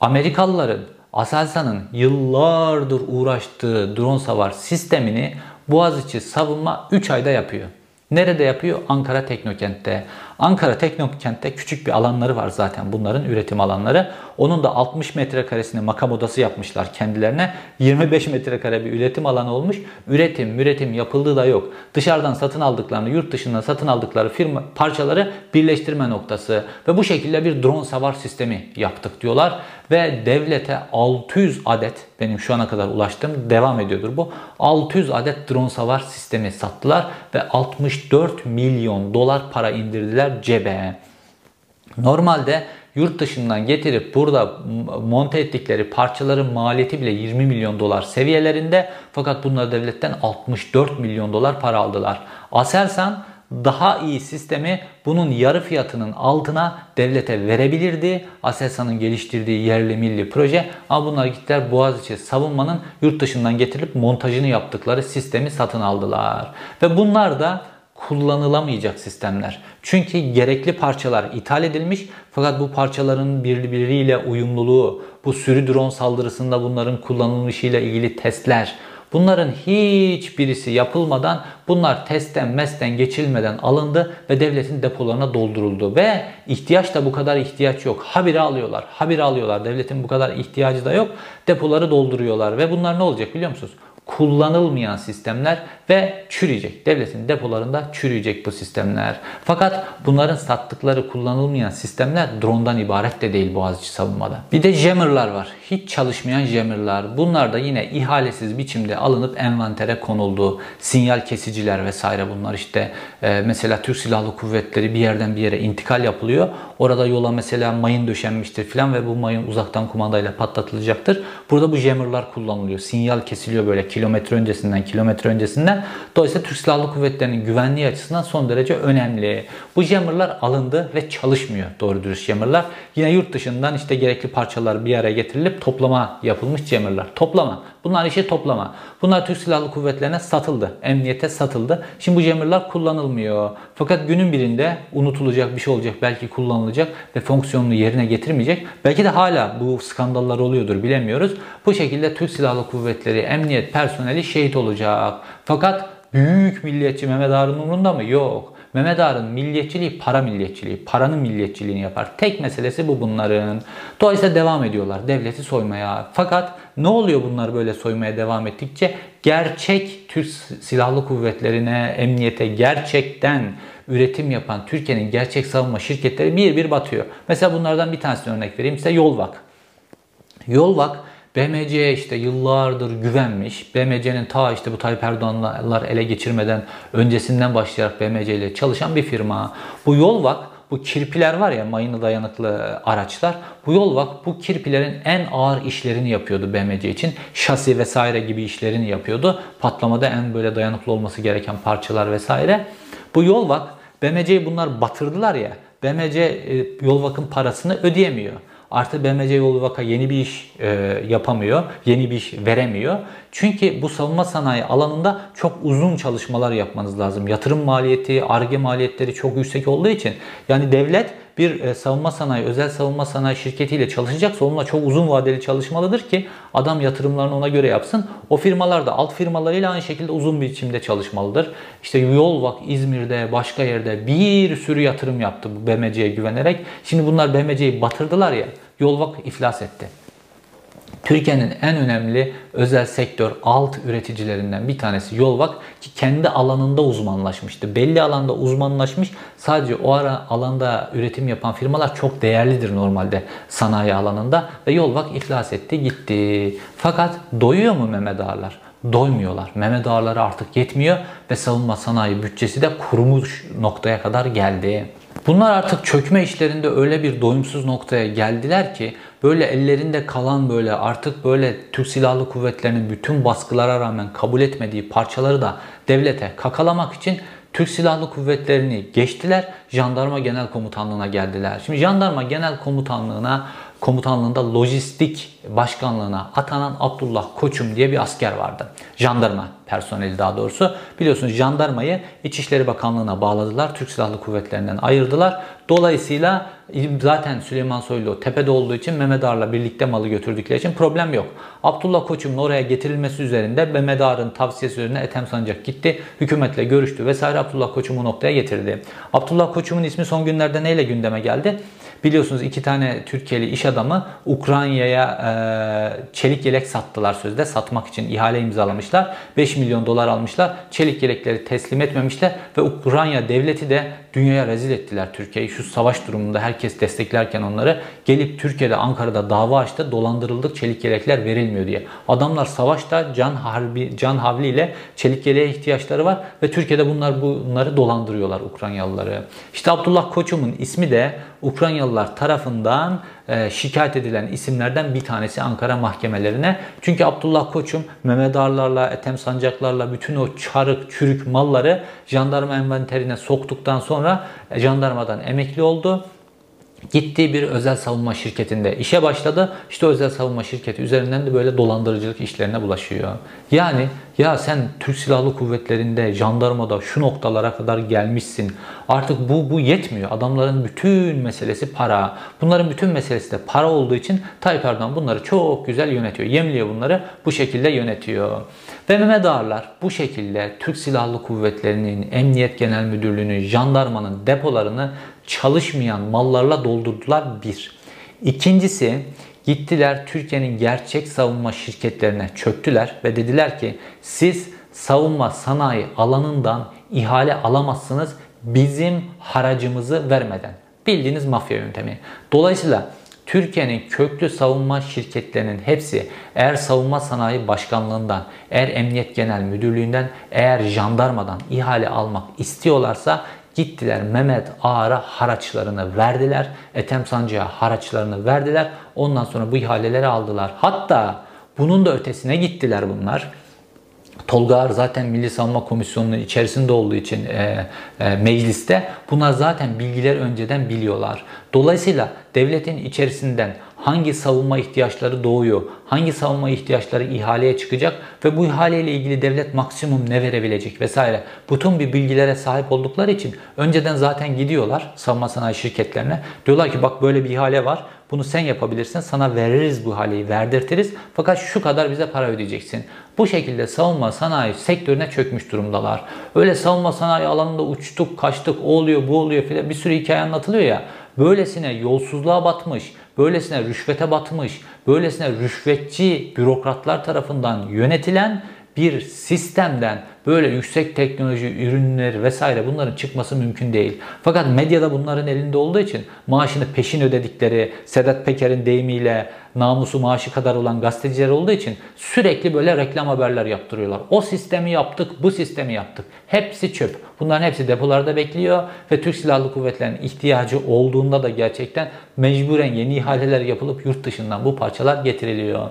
Amerikalıların Aselsan'ın yıllardır uğraştığı drone savar sistemini Boğaziçi savunma 3 ayda yapıyor. Nerede yapıyor? Ankara Teknokent'te. Ankara Teknokent'te küçük bir alanları var zaten bunların üretim alanları. Onun da 60 metrekaresini makam odası yapmışlar kendilerine. 25 metrekare bir üretim alanı olmuş. Üretim, üretim yapıldığı da yok. Dışarıdan satın aldıklarını, yurt dışından satın aldıkları firma parçaları birleştirme noktası. Ve bu şekilde bir drone savar sistemi yaptık diyorlar. Ve devlete 600 adet, benim şu ana kadar ulaştığım devam ediyordur bu. 600 adet drone savar sistemi sattılar ve 64 milyon dolar para indirdiler cebe. Normalde yurt dışından getirip burada monte ettikleri parçaların maliyeti bile 20 milyon dolar seviyelerinde fakat bunlar devletten 64 milyon dolar para aldılar. Aselsan daha iyi sistemi bunun yarı fiyatının altına devlete verebilirdi. Aselsan'ın geliştirdiği yerli milli proje ama bunlar gittiler Boğaziçi savunmanın yurt dışından getirip montajını yaptıkları sistemi satın aldılar. Ve bunlar da kullanılamayacak sistemler. Çünkü gerekli parçalar ithal edilmiş fakat bu parçaların birbiriyle uyumluluğu, bu sürü drone saldırısında bunların kullanılmışıyla ilgili testler, Bunların hiçbirisi yapılmadan bunlar testten mesten geçilmeden alındı ve devletin depolarına dolduruldu. Ve ihtiyaç da bu kadar ihtiyaç yok. Habire alıyorlar. Habire alıyorlar. Devletin bu kadar ihtiyacı da yok. Depoları dolduruyorlar. Ve bunlar ne olacak biliyor musunuz? Kullanılmayan sistemler ve çürüyecek. Devletin depolarında çürüyecek bu sistemler. Fakat bunların sattıkları kullanılmayan sistemler drone'dan ibaret de değil Boğaziçi savunmada. Bir de jammerlar var. Hiç çalışmayan jammerlar. Bunlar da yine ihalesiz biçimde alınıp envantere konuldu. Sinyal kesiciler vesaire bunlar işte e, mesela Türk Silahlı Kuvvetleri bir yerden bir yere intikal yapılıyor. Orada yola mesela mayın döşenmiştir filan ve bu mayın uzaktan kumandayla patlatılacaktır. Burada bu jammerlar kullanılıyor. Sinyal kesiliyor böyle kilometre öncesinden kilometre öncesinden. Dolayısıyla Türk Silahlı Kuvvetleri'nin güvenliği açısından son derece önemli. Bu jammerlar alındı ve çalışmıyor doğru dürüst jammerlar. Yine yurt dışından işte gerekli parçalar bir araya getirilip toplama yapılmış jammerlar. Toplama. Bunlar işi toplama. Bunlar Türk Silahlı Kuvvetlerine satıldı. Emniyete satıldı. Şimdi bu jammerlar kullanılmıyor. Fakat günün birinde unutulacak bir şey olacak. Belki kullanılacak ve fonksiyonunu yerine getirmeyecek. Belki de hala bu skandallar oluyordur bilemiyoruz. Bu şekilde Türk Silahlı Kuvvetleri, emniyet personeli şehit olacak. Fakat büyük milliyetçi Mehmet Ağar'ın umurunda mı? Yok. Mehmet Ağar'ın milliyetçiliği para milliyetçiliği, paranın milliyetçiliğini yapar. Tek meselesi bu bunların. Dolayısıyla devam ediyorlar devleti soymaya. Fakat ne oluyor bunlar böyle soymaya devam ettikçe? Gerçek Türk Silahlı Kuvvetlerine, emniyete gerçekten üretim yapan Türkiye'nin gerçek savunma şirketleri bir bir batıyor. Mesela bunlardan bir tanesini örnek vereyim size Yolvak. Yolvak BMC'ye işte yıllardır güvenmiş. BMC'nin ta işte bu Tayyip Erdoğanlar ele geçirmeden öncesinden başlayarak BMC ile çalışan bir firma. Bu Yolvak bu kirpiler var ya mayına dayanıklı araçlar. Bu Yolvak bu kirpilerin en ağır işlerini yapıyordu BMC için. Şasi vesaire gibi işlerini yapıyordu. Patlamada en böyle dayanıklı olması gereken parçalar vesaire. Bu Yolvak BMC'yi bunlar batırdılar ya. BMC e, Yolvak'ın parasını ödeyemiyor. Artı BMC Yolvaka yeni bir iş e, yapamıyor, yeni bir iş veremiyor. Çünkü bu savunma sanayi alanında çok uzun çalışmalar yapmanız lazım. Yatırım maliyeti, arge maliyetleri çok yüksek olduğu için yani devlet bir e, savunma sanayi, özel savunma sanayi şirketiyle çalışacaksa onunla çok uzun vadeli çalışmalıdır ki adam yatırımlarını ona göre yapsın. O firmalar da alt firmalarıyla aynı şekilde uzun bir biçimde çalışmalıdır. İşte Yolvak İzmir'de, başka yerde bir sürü yatırım yaptı bu BMC'ye güvenerek. Şimdi bunlar BMC'yi batırdılar ya, Yolvak iflas etti. Türkiye'nin en önemli özel sektör alt üreticilerinden bir tanesi Yolvak ki kendi alanında uzmanlaşmıştı. Belli alanda uzmanlaşmış. Sadece o ara alanda üretim yapan firmalar çok değerlidir normalde sanayi alanında ve Yolvak iflas etti gitti. Fakat doyuyor mu Mehmet Ağarlar? Doymuyorlar. Mehmet Ağarları artık yetmiyor ve savunma sanayi bütçesi de kurumuş noktaya kadar geldi. Bunlar artık çökme işlerinde öyle bir doyumsuz noktaya geldiler ki böyle ellerinde kalan böyle artık böyle Türk Silahlı Kuvvetleri'nin bütün baskılara rağmen kabul etmediği parçaları da devlete kakalamak için Türk Silahlı Kuvvetleri'ni geçtiler. Jandarma Genel Komutanlığı'na geldiler. Şimdi Jandarma Genel Komutanlığı'na komutanlığında lojistik başkanlığına atanan Abdullah Koçum diye bir asker vardı. Jandarma personeli daha doğrusu. Biliyorsunuz jandarmayı İçişleri Bakanlığı'na bağladılar. Türk Silahlı Kuvvetleri'nden ayırdılar. Dolayısıyla zaten Süleyman Soylu tepede olduğu için Mehmet Ağar'la birlikte malı götürdükleri için problem yok. Abdullah Koçum'un oraya getirilmesi üzerinde Mehmet Ağar'ın tavsiyesi üzerine Ethem Sancak gitti. Hükümetle görüştü vesaire Abdullah Koçum'u noktaya getirdi. Abdullah Koçum'un ismi son günlerde neyle gündeme geldi? Biliyorsunuz iki tane Türkiye'li iş adamı Ukrayna'ya e, çelik yelek sattılar sözde. Satmak için ihale imzalamışlar. 5 milyon dolar almışlar. Çelik yelekleri teslim etmemişler ve Ukrayna devleti de dünyaya rezil ettiler Türkiye'yi. Şu savaş durumunda herkes desteklerken onları gelip Türkiye'de Ankara'da dava açtı. Dolandırıldık çelik yelekler verilmiyor diye. Adamlar savaşta can harbi can havliyle çelik yeleğe ihtiyaçları var ve Türkiye'de bunlar bunları dolandırıyorlar Ukraynalıları. İşte Abdullah Koçum'un ismi de Ukraynalılar tarafından e, şikayet edilen isimlerden bir tanesi Ankara mahkemelerine. Çünkü Abdullah Koçum Mehmet Ağarlarla, Ethem Sancaklarla bütün o çarık, çürük malları jandarma envanterine soktuktan sonra e, jandarmadan emekli oldu gittiği bir özel savunma şirketinde işe başladı. İşte özel savunma şirketi üzerinden de böyle dolandırıcılık işlerine bulaşıyor. Yani ya sen Türk Silahlı Kuvvetleri'nde, jandarmada şu noktalara kadar gelmişsin. Artık bu bu yetmiyor. Adamların bütün meselesi para. Bunların bütün meselesi de para olduğu için Tayyip Erdoğan bunları çok güzel yönetiyor. Yemliyor bunları bu şekilde yönetiyor. Ve Mehmet Ağarlar bu şekilde Türk Silahlı Kuvvetleri'nin, Emniyet Genel Müdürlüğü'nün, jandarmanın depolarını çalışmayan mallarla doldurdular bir. İkincisi gittiler Türkiye'nin gerçek savunma şirketlerine çöktüler ve dediler ki siz savunma sanayi alanından ihale alamazsınız bizim haracımızı vermeden. Bildiğiniz mafya yöntemi. Dolayısıyla Türkiye'nin köklü savunma şirketlerinin hepsi eğer savunma sanayi başkanlığından, eğer emniyet genel müdürlüğünden, eğer jandarmadan ihale almak istiyorlarsa Gittiler Mehmet Ağar'a haraçlarını verdiler. Ethem Sancı'ya haraçlarını verdiler. Ondan sonra bu ihaleleri aldılar. Hatta bunun da ötesine gittiler bunlar. Tolga Ağar zaten Milli Savunma Komisyonu'nun içerisinde olduğu için e, e, mecliste bunlar zaten bilgiler önceden biliyorlar. Dolayısıyla devletin içerisinden hangi savunma ihtiyaçları doğuyor, hangi savunma ihtiyaçları ihaleye çıkacak ve bu ihaleyle ilgili devlet maksimum ne verebilecek vesaire. Bütün bir bilgilere sahip oldukları için önceden zaten gidiyorlar savunma sanayi şirketlerine. Diyorlar ki bak böyle bir ihale var. Bunu sen yapabilirsin. Sana veririz bu ihaleyi, verdirtiriz. Fakat şu kadar bize para ödeyeceksin. Bu şekilde savunma sanayi sektörüne çökmüş durumdalar. Öyle savunma sanayi alanında uçtuk, kaçtık, o oluyor, bu oluyor filan bir sürü hikaye anlatılıyor ya. Böylesine yolsuzluğa batmış, böylesine rüşvete batmış, böylesine rüşvetçi bürokratlar tarafından yönetilen bir sistemden böyle yüksek teknoloji ürünleri vesaire bunların çıkması mümkün değil. Fakat medyada bunların elinde olduğu için maaşını peşin ödedikleri Sedat Peker'in deyimiyle namusu maaşı kadar olan gazeteciler olduğu için sürekli böyle reklam haberler yaptırıyorlar. O sistemi yaptık, bu sistemi yaptık. Hepsi çöp. Bunların hepsi depolarda bekliyor ve Türk Silahlı Kuvvetleri'nin ihtiyacı olduğunda da gerçekten mecburen yeni ihaleler yapılıp yurt dışından bu parçalar getiriliyor.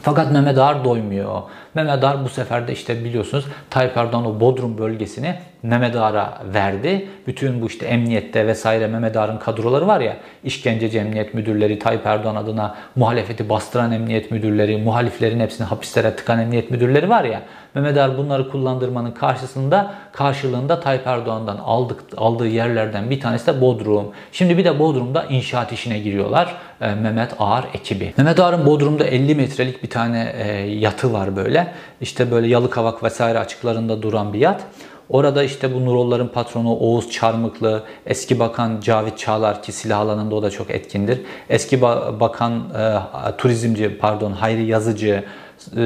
Fakat Mehmet Ağar doymuyor. Mehmet Ağar bu sefer de işte biliyorsunuz Tayyip Erdoğan o Bodrum bölgesini Mehmet Ağar'a verdi. Bütün bu işte emniyette vesaire Mehmet Ağar'ın kadroları var ya işkenceci emniyet müdürleri, Tayyip Erdoğan adına muhalefeti bastıran emniyet müdürleri, muhaliflerin hepsini hapislere tıkan emniyet müdürleri var ya Mehmet Ağar bunları kullandırmanın karşısında karşılığında Tayyip Erdoğan'dan aldık, aldığı yerlerden bir tanesi de Bodrum. Şimdi bir de Bodrum'da inşaat işine giriyorlar e, Mehmet Ağar ekibi. Mehmet Ağar'ın Bodrum'da 50 metrelik bir tane e, yatı var böyle. İşte böyle Yalıkavak vesaire açıklarında duran bir yat. Orada işte bu Nurolların patronu Oğuz Çarmıklı, eski bakan Cavit Çağlar ki silah alanında o da çok etkindir. Eski bakan e, turizmci pardon Hayri Yazıcı,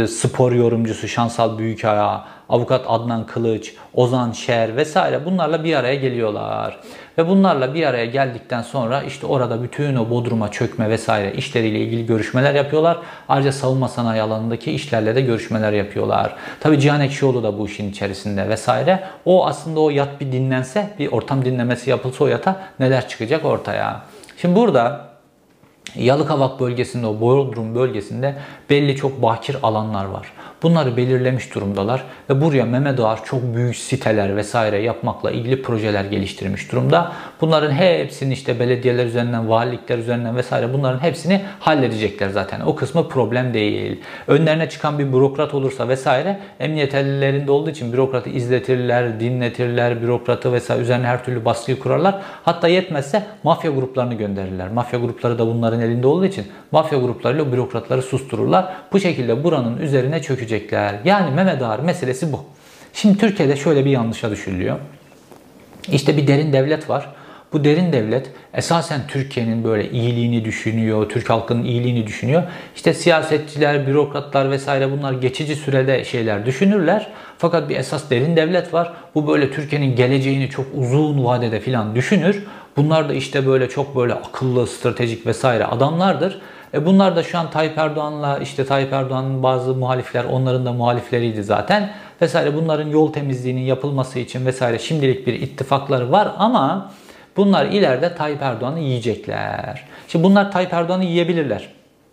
spor yorumcusu Şansal Büyükaya, avukat Adnan Kılıç, Ozan Şer vesaire bunlarla bir araya geliyorlar. Ve bunlarla bir araya geldikten sonra işte orada bütün o Bodrum'a çökme vesaire işleriyle ilgili görüşmeler yapıyorlar. Ayrıca savunma sanayi alanındaki işlerle de görüşmeler yapıyorlar. Tabii Cihan Ekşioğlu da bu işin içerisinde vesaire. O aslında o yat bir dinlense, bir ortam dinlemesi yapılsa o yata neler çıkacak ortaya. Şimdi burada Yalıkavak bölgesinde, o Bodrum bölgesinde belli çok bakir alanlar var. Bunları belirlemiş durumdalar ve buraya Mehmet Ağar çok büyük siteler vesaire yapmakla ilgili projeler geliştirmiş durumda. Bunların hepsini işte belediyeler üzerinden, valilikler üzerinden vesaire bunların hepsini halledecekler zaten. O kısmı problem değil. Önlerine çıkan bir bürokrat olursa vesaire emniyet ellerinde olduğu için bürokratı izletirler, dinletirler, bürokratı vesaire üzerine her türlü baskıyı kurarlar. Hatta yetmezse mafya gruplarını gönderirler. Mafya grupları da bunların elinde olduğu için mafya gruplarıyla bürokratları sustururlar. Bu şekilde buranın üzerine çökecekler. Yani Mehmet Ağar meselesi bu. Şimdi Türkiye'de şöyle bir yanlışa düşülüyor. İşte bir derin devlet var. Bu derin devlet esasen Türkiye'nin böyle iyiliğini düşünüyor, Türk halkının iyiliğini düşünüyor. İşte siyasetçiler, bürokratlar vesaire bunlar geçici sürede şeyler düşünürler. Fakat bir esas derin devlet var. Bu böyle Türkiye'nin geleceğini çok uzun vadede filan düşünür. Bunlar da işte böyle çok böyle akıllı, stratejik vesaire adamlardır. E bunlar da şu an Tayyip Erdoğan'la işte Tayyip Erdoğan'ın bazı muhalifler onların da muhalifleriydi zaten vesaire bunların yol temizliğinin yapılması için vesaire şimdilik bir ittifakları var ama bunlar ileride Tayyip Erdoğan'ı yiyecekler. Şimdi bunlar Tayyip Erdoğan'ı yiyebilirler.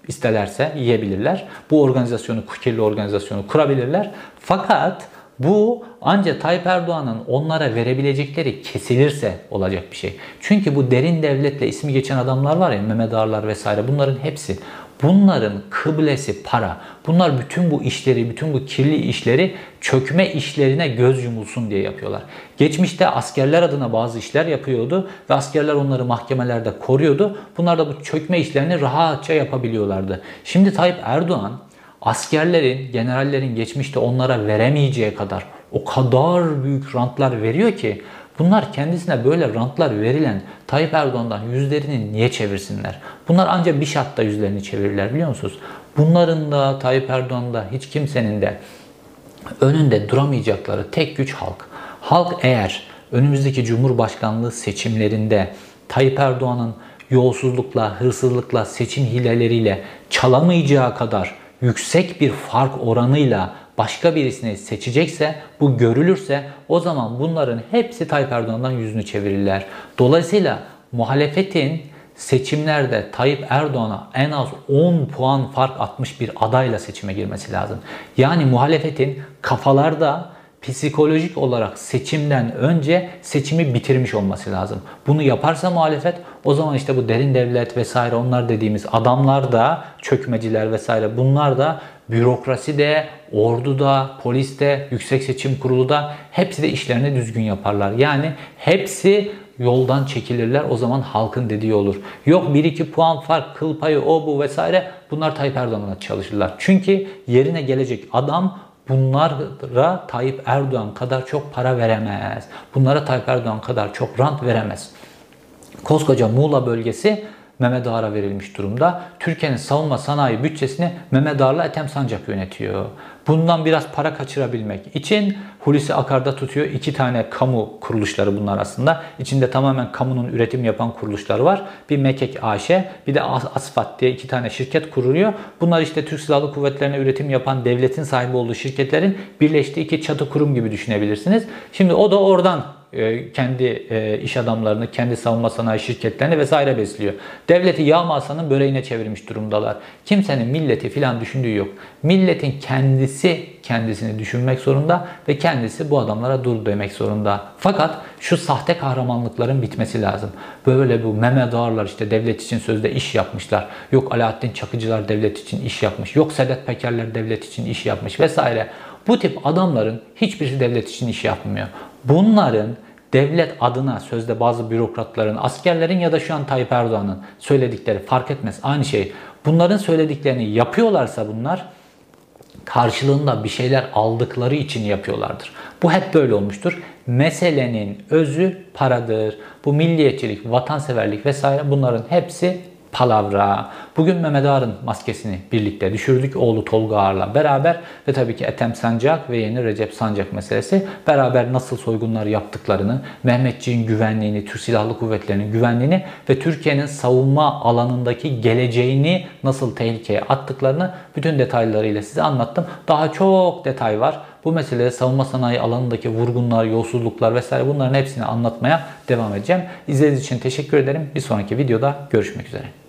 İsterlerse yiyebilirler. Bu organizasyonu, kirli organizasyonu kurabilirler. Fakat bu ancak Tayyip Erdoğan'ın onlara verebilecekleri kesilirse olacak bir şey. Çünkü bu derin devletle ismi geçen adamlar var ya Mehmet Ağarlar vesaire bunların hepsi bunların kıblesi para. Bunlar bütün bu işleri, bütün bu kirli işleri çökme işlerine göz yumulsun diye yapıyorlar. Geçmişte askerler adına bazı işler yapıyordu ve askerler onları mahkemelerde koruyordu. Bunlar da bu çökme işlerini rahatça yapabiliyorlardı. Şimdi Tayyip Erdoğan askerlerin, generallerin geçmişte onlara veremeyeceği kadar o kadar büyük rantlar veriyor ki bunlar kendisine böyle rantlar verilen Tayyip Erdoğan'dan yüzlerini niye çevirsinler? Bunlar ancak bir şartta yüzlerini çevirirler biliyor musunuz? Bunların da Tayyip Erdoğan'da hiç kimsenin de önünde duramayacakları tek güç halk. Halk eğer önümüzdeki Cumhurbaşkanlığı seçimlerinde Tayyip Erdoğan'ın yolsuzlukla, hırsızlıkla, seçim hileleriyle çalamayacağı kadar yüksek bir fark oranıyla başka birisini seçecekse, bu görülürse o zaman bunların hepsi Tayyip Erdoğan'dan yüzünü çevirirler. Dolayısıyla muhalefetin seçimlerde Tayyip Erdoğan'a en az 10 puan fark atmış bir adayla seçime girmesi lazım. Yani muhalefetin kafalarda psikolojik olarak seçimden önce seçimi bitirmiş olması lazım. Bunu yaparsa muhalefet o zaman işte bu derin devlet vesaire onlar dediğimiz adamlar da çökmeciler vesaire bunlar da bürokrasi de, ordu da, polis de, yüksek seçim kurulu da hepsi de işlerini düzgün yaparlar. Yani hepsi yoldan çekilirler. O zaman halkın dediği olur. Yok 1-2 puan fark, kıl payı, o bu vesaire bunlar Tayyip Erdoğan'a çalışırlar. Çünkü yerine gelecek adam bunlara Tayyip Erdoğan kadar çok para veremez. Bunlara Tayyip Erdoğan kadar çok rant veremez. Koskoca Muğla bölgesi Mehmet Ağar'a verilmiş durumda. Türkiye'nin savunma sanayi bütçesini Mehmet Ağar'la Ethem Sancak yönetiyor. Bundan biraz para kaçırabilmek için Hulusi Akar'da tutuyor. iki tane kamu kuruluşları bunlar aslında. İçinde tamamen kamunun üretim yapan kuruluşlar var. Bir Mekek AŞ, bir de Asfat diye iki tane şirket kuruluyor. Bunlar işte Türk Silahlı Kuvvetleri'ne üretim yapan devletin sahibi olduğu şirketlerin birleştiği iki çatı kurum gibi düşünebilirsiniz. Şimdi o da oradan e, kendi e, iş adamlarını, kendi savunma sanayi şirketlerini vesaire besliyor. Devleti yağmasanın böreğine çevirmiş durumdalar. Kimsenin milleti filan düşündüğü yok. Milletin kendisi kendisini düşünmek zorunda ve kendisi bu adamlara dur demek zorunda. Fakat şu sahte kahramanlıkların bitmesi lazım. Böyle bu Mehmet Ağarlar işte devlet için sözde iş yapmışlar. Yok Alaaddin Çakıcılar devlet için iş yapmış. Yok Sedat Pekerler devlet için iş yapmış vesaire. Bu tip adamların hiçbirisi devlet için iş yapmıyor. Bunların devlet adına sözde bazı bürokratların, askerlerin ya da şu an Tayyip Erdoğan'ın söyledikleri fark etmez. Aynı şey. Bunların söylediklerini yapıyorlarsa bunlar karşılığında bir şeyler aldıkları için yapıyorlardır. Bu hep böyle olmuştur. Meselenin özü paradır. Bu milliyetçilik, vatanseverlik vesaire bunların hepsi palavra. Bugün Mehmet Ağar'ın maskesini birlikte düşürdük. Oğlu Tolga Ağar'la beraber ve tabii ki Ethem Sancak ve yeni Recep Sancak meselesi. Beraber nasıl soygunlar yaptıklarını, Mehmetçiğin güvenliğini, Türk Silahlı Kuvvetleri'nin güvenliğini ve Türkiye'nin savunma alanındaki geleceğini nasıl tehlikeye attıklarını bütün detaylarıyla size anlattım. Daha çok detay var. Bu meselede savunma sanayi alanındaki vurgunlar, yolsuzluklar vesaire bunların hepsini anlatmaya devam edeceğim. İzlediğiniz için teşekkür ederim. Bir sonraki videoda görüşmek üzere.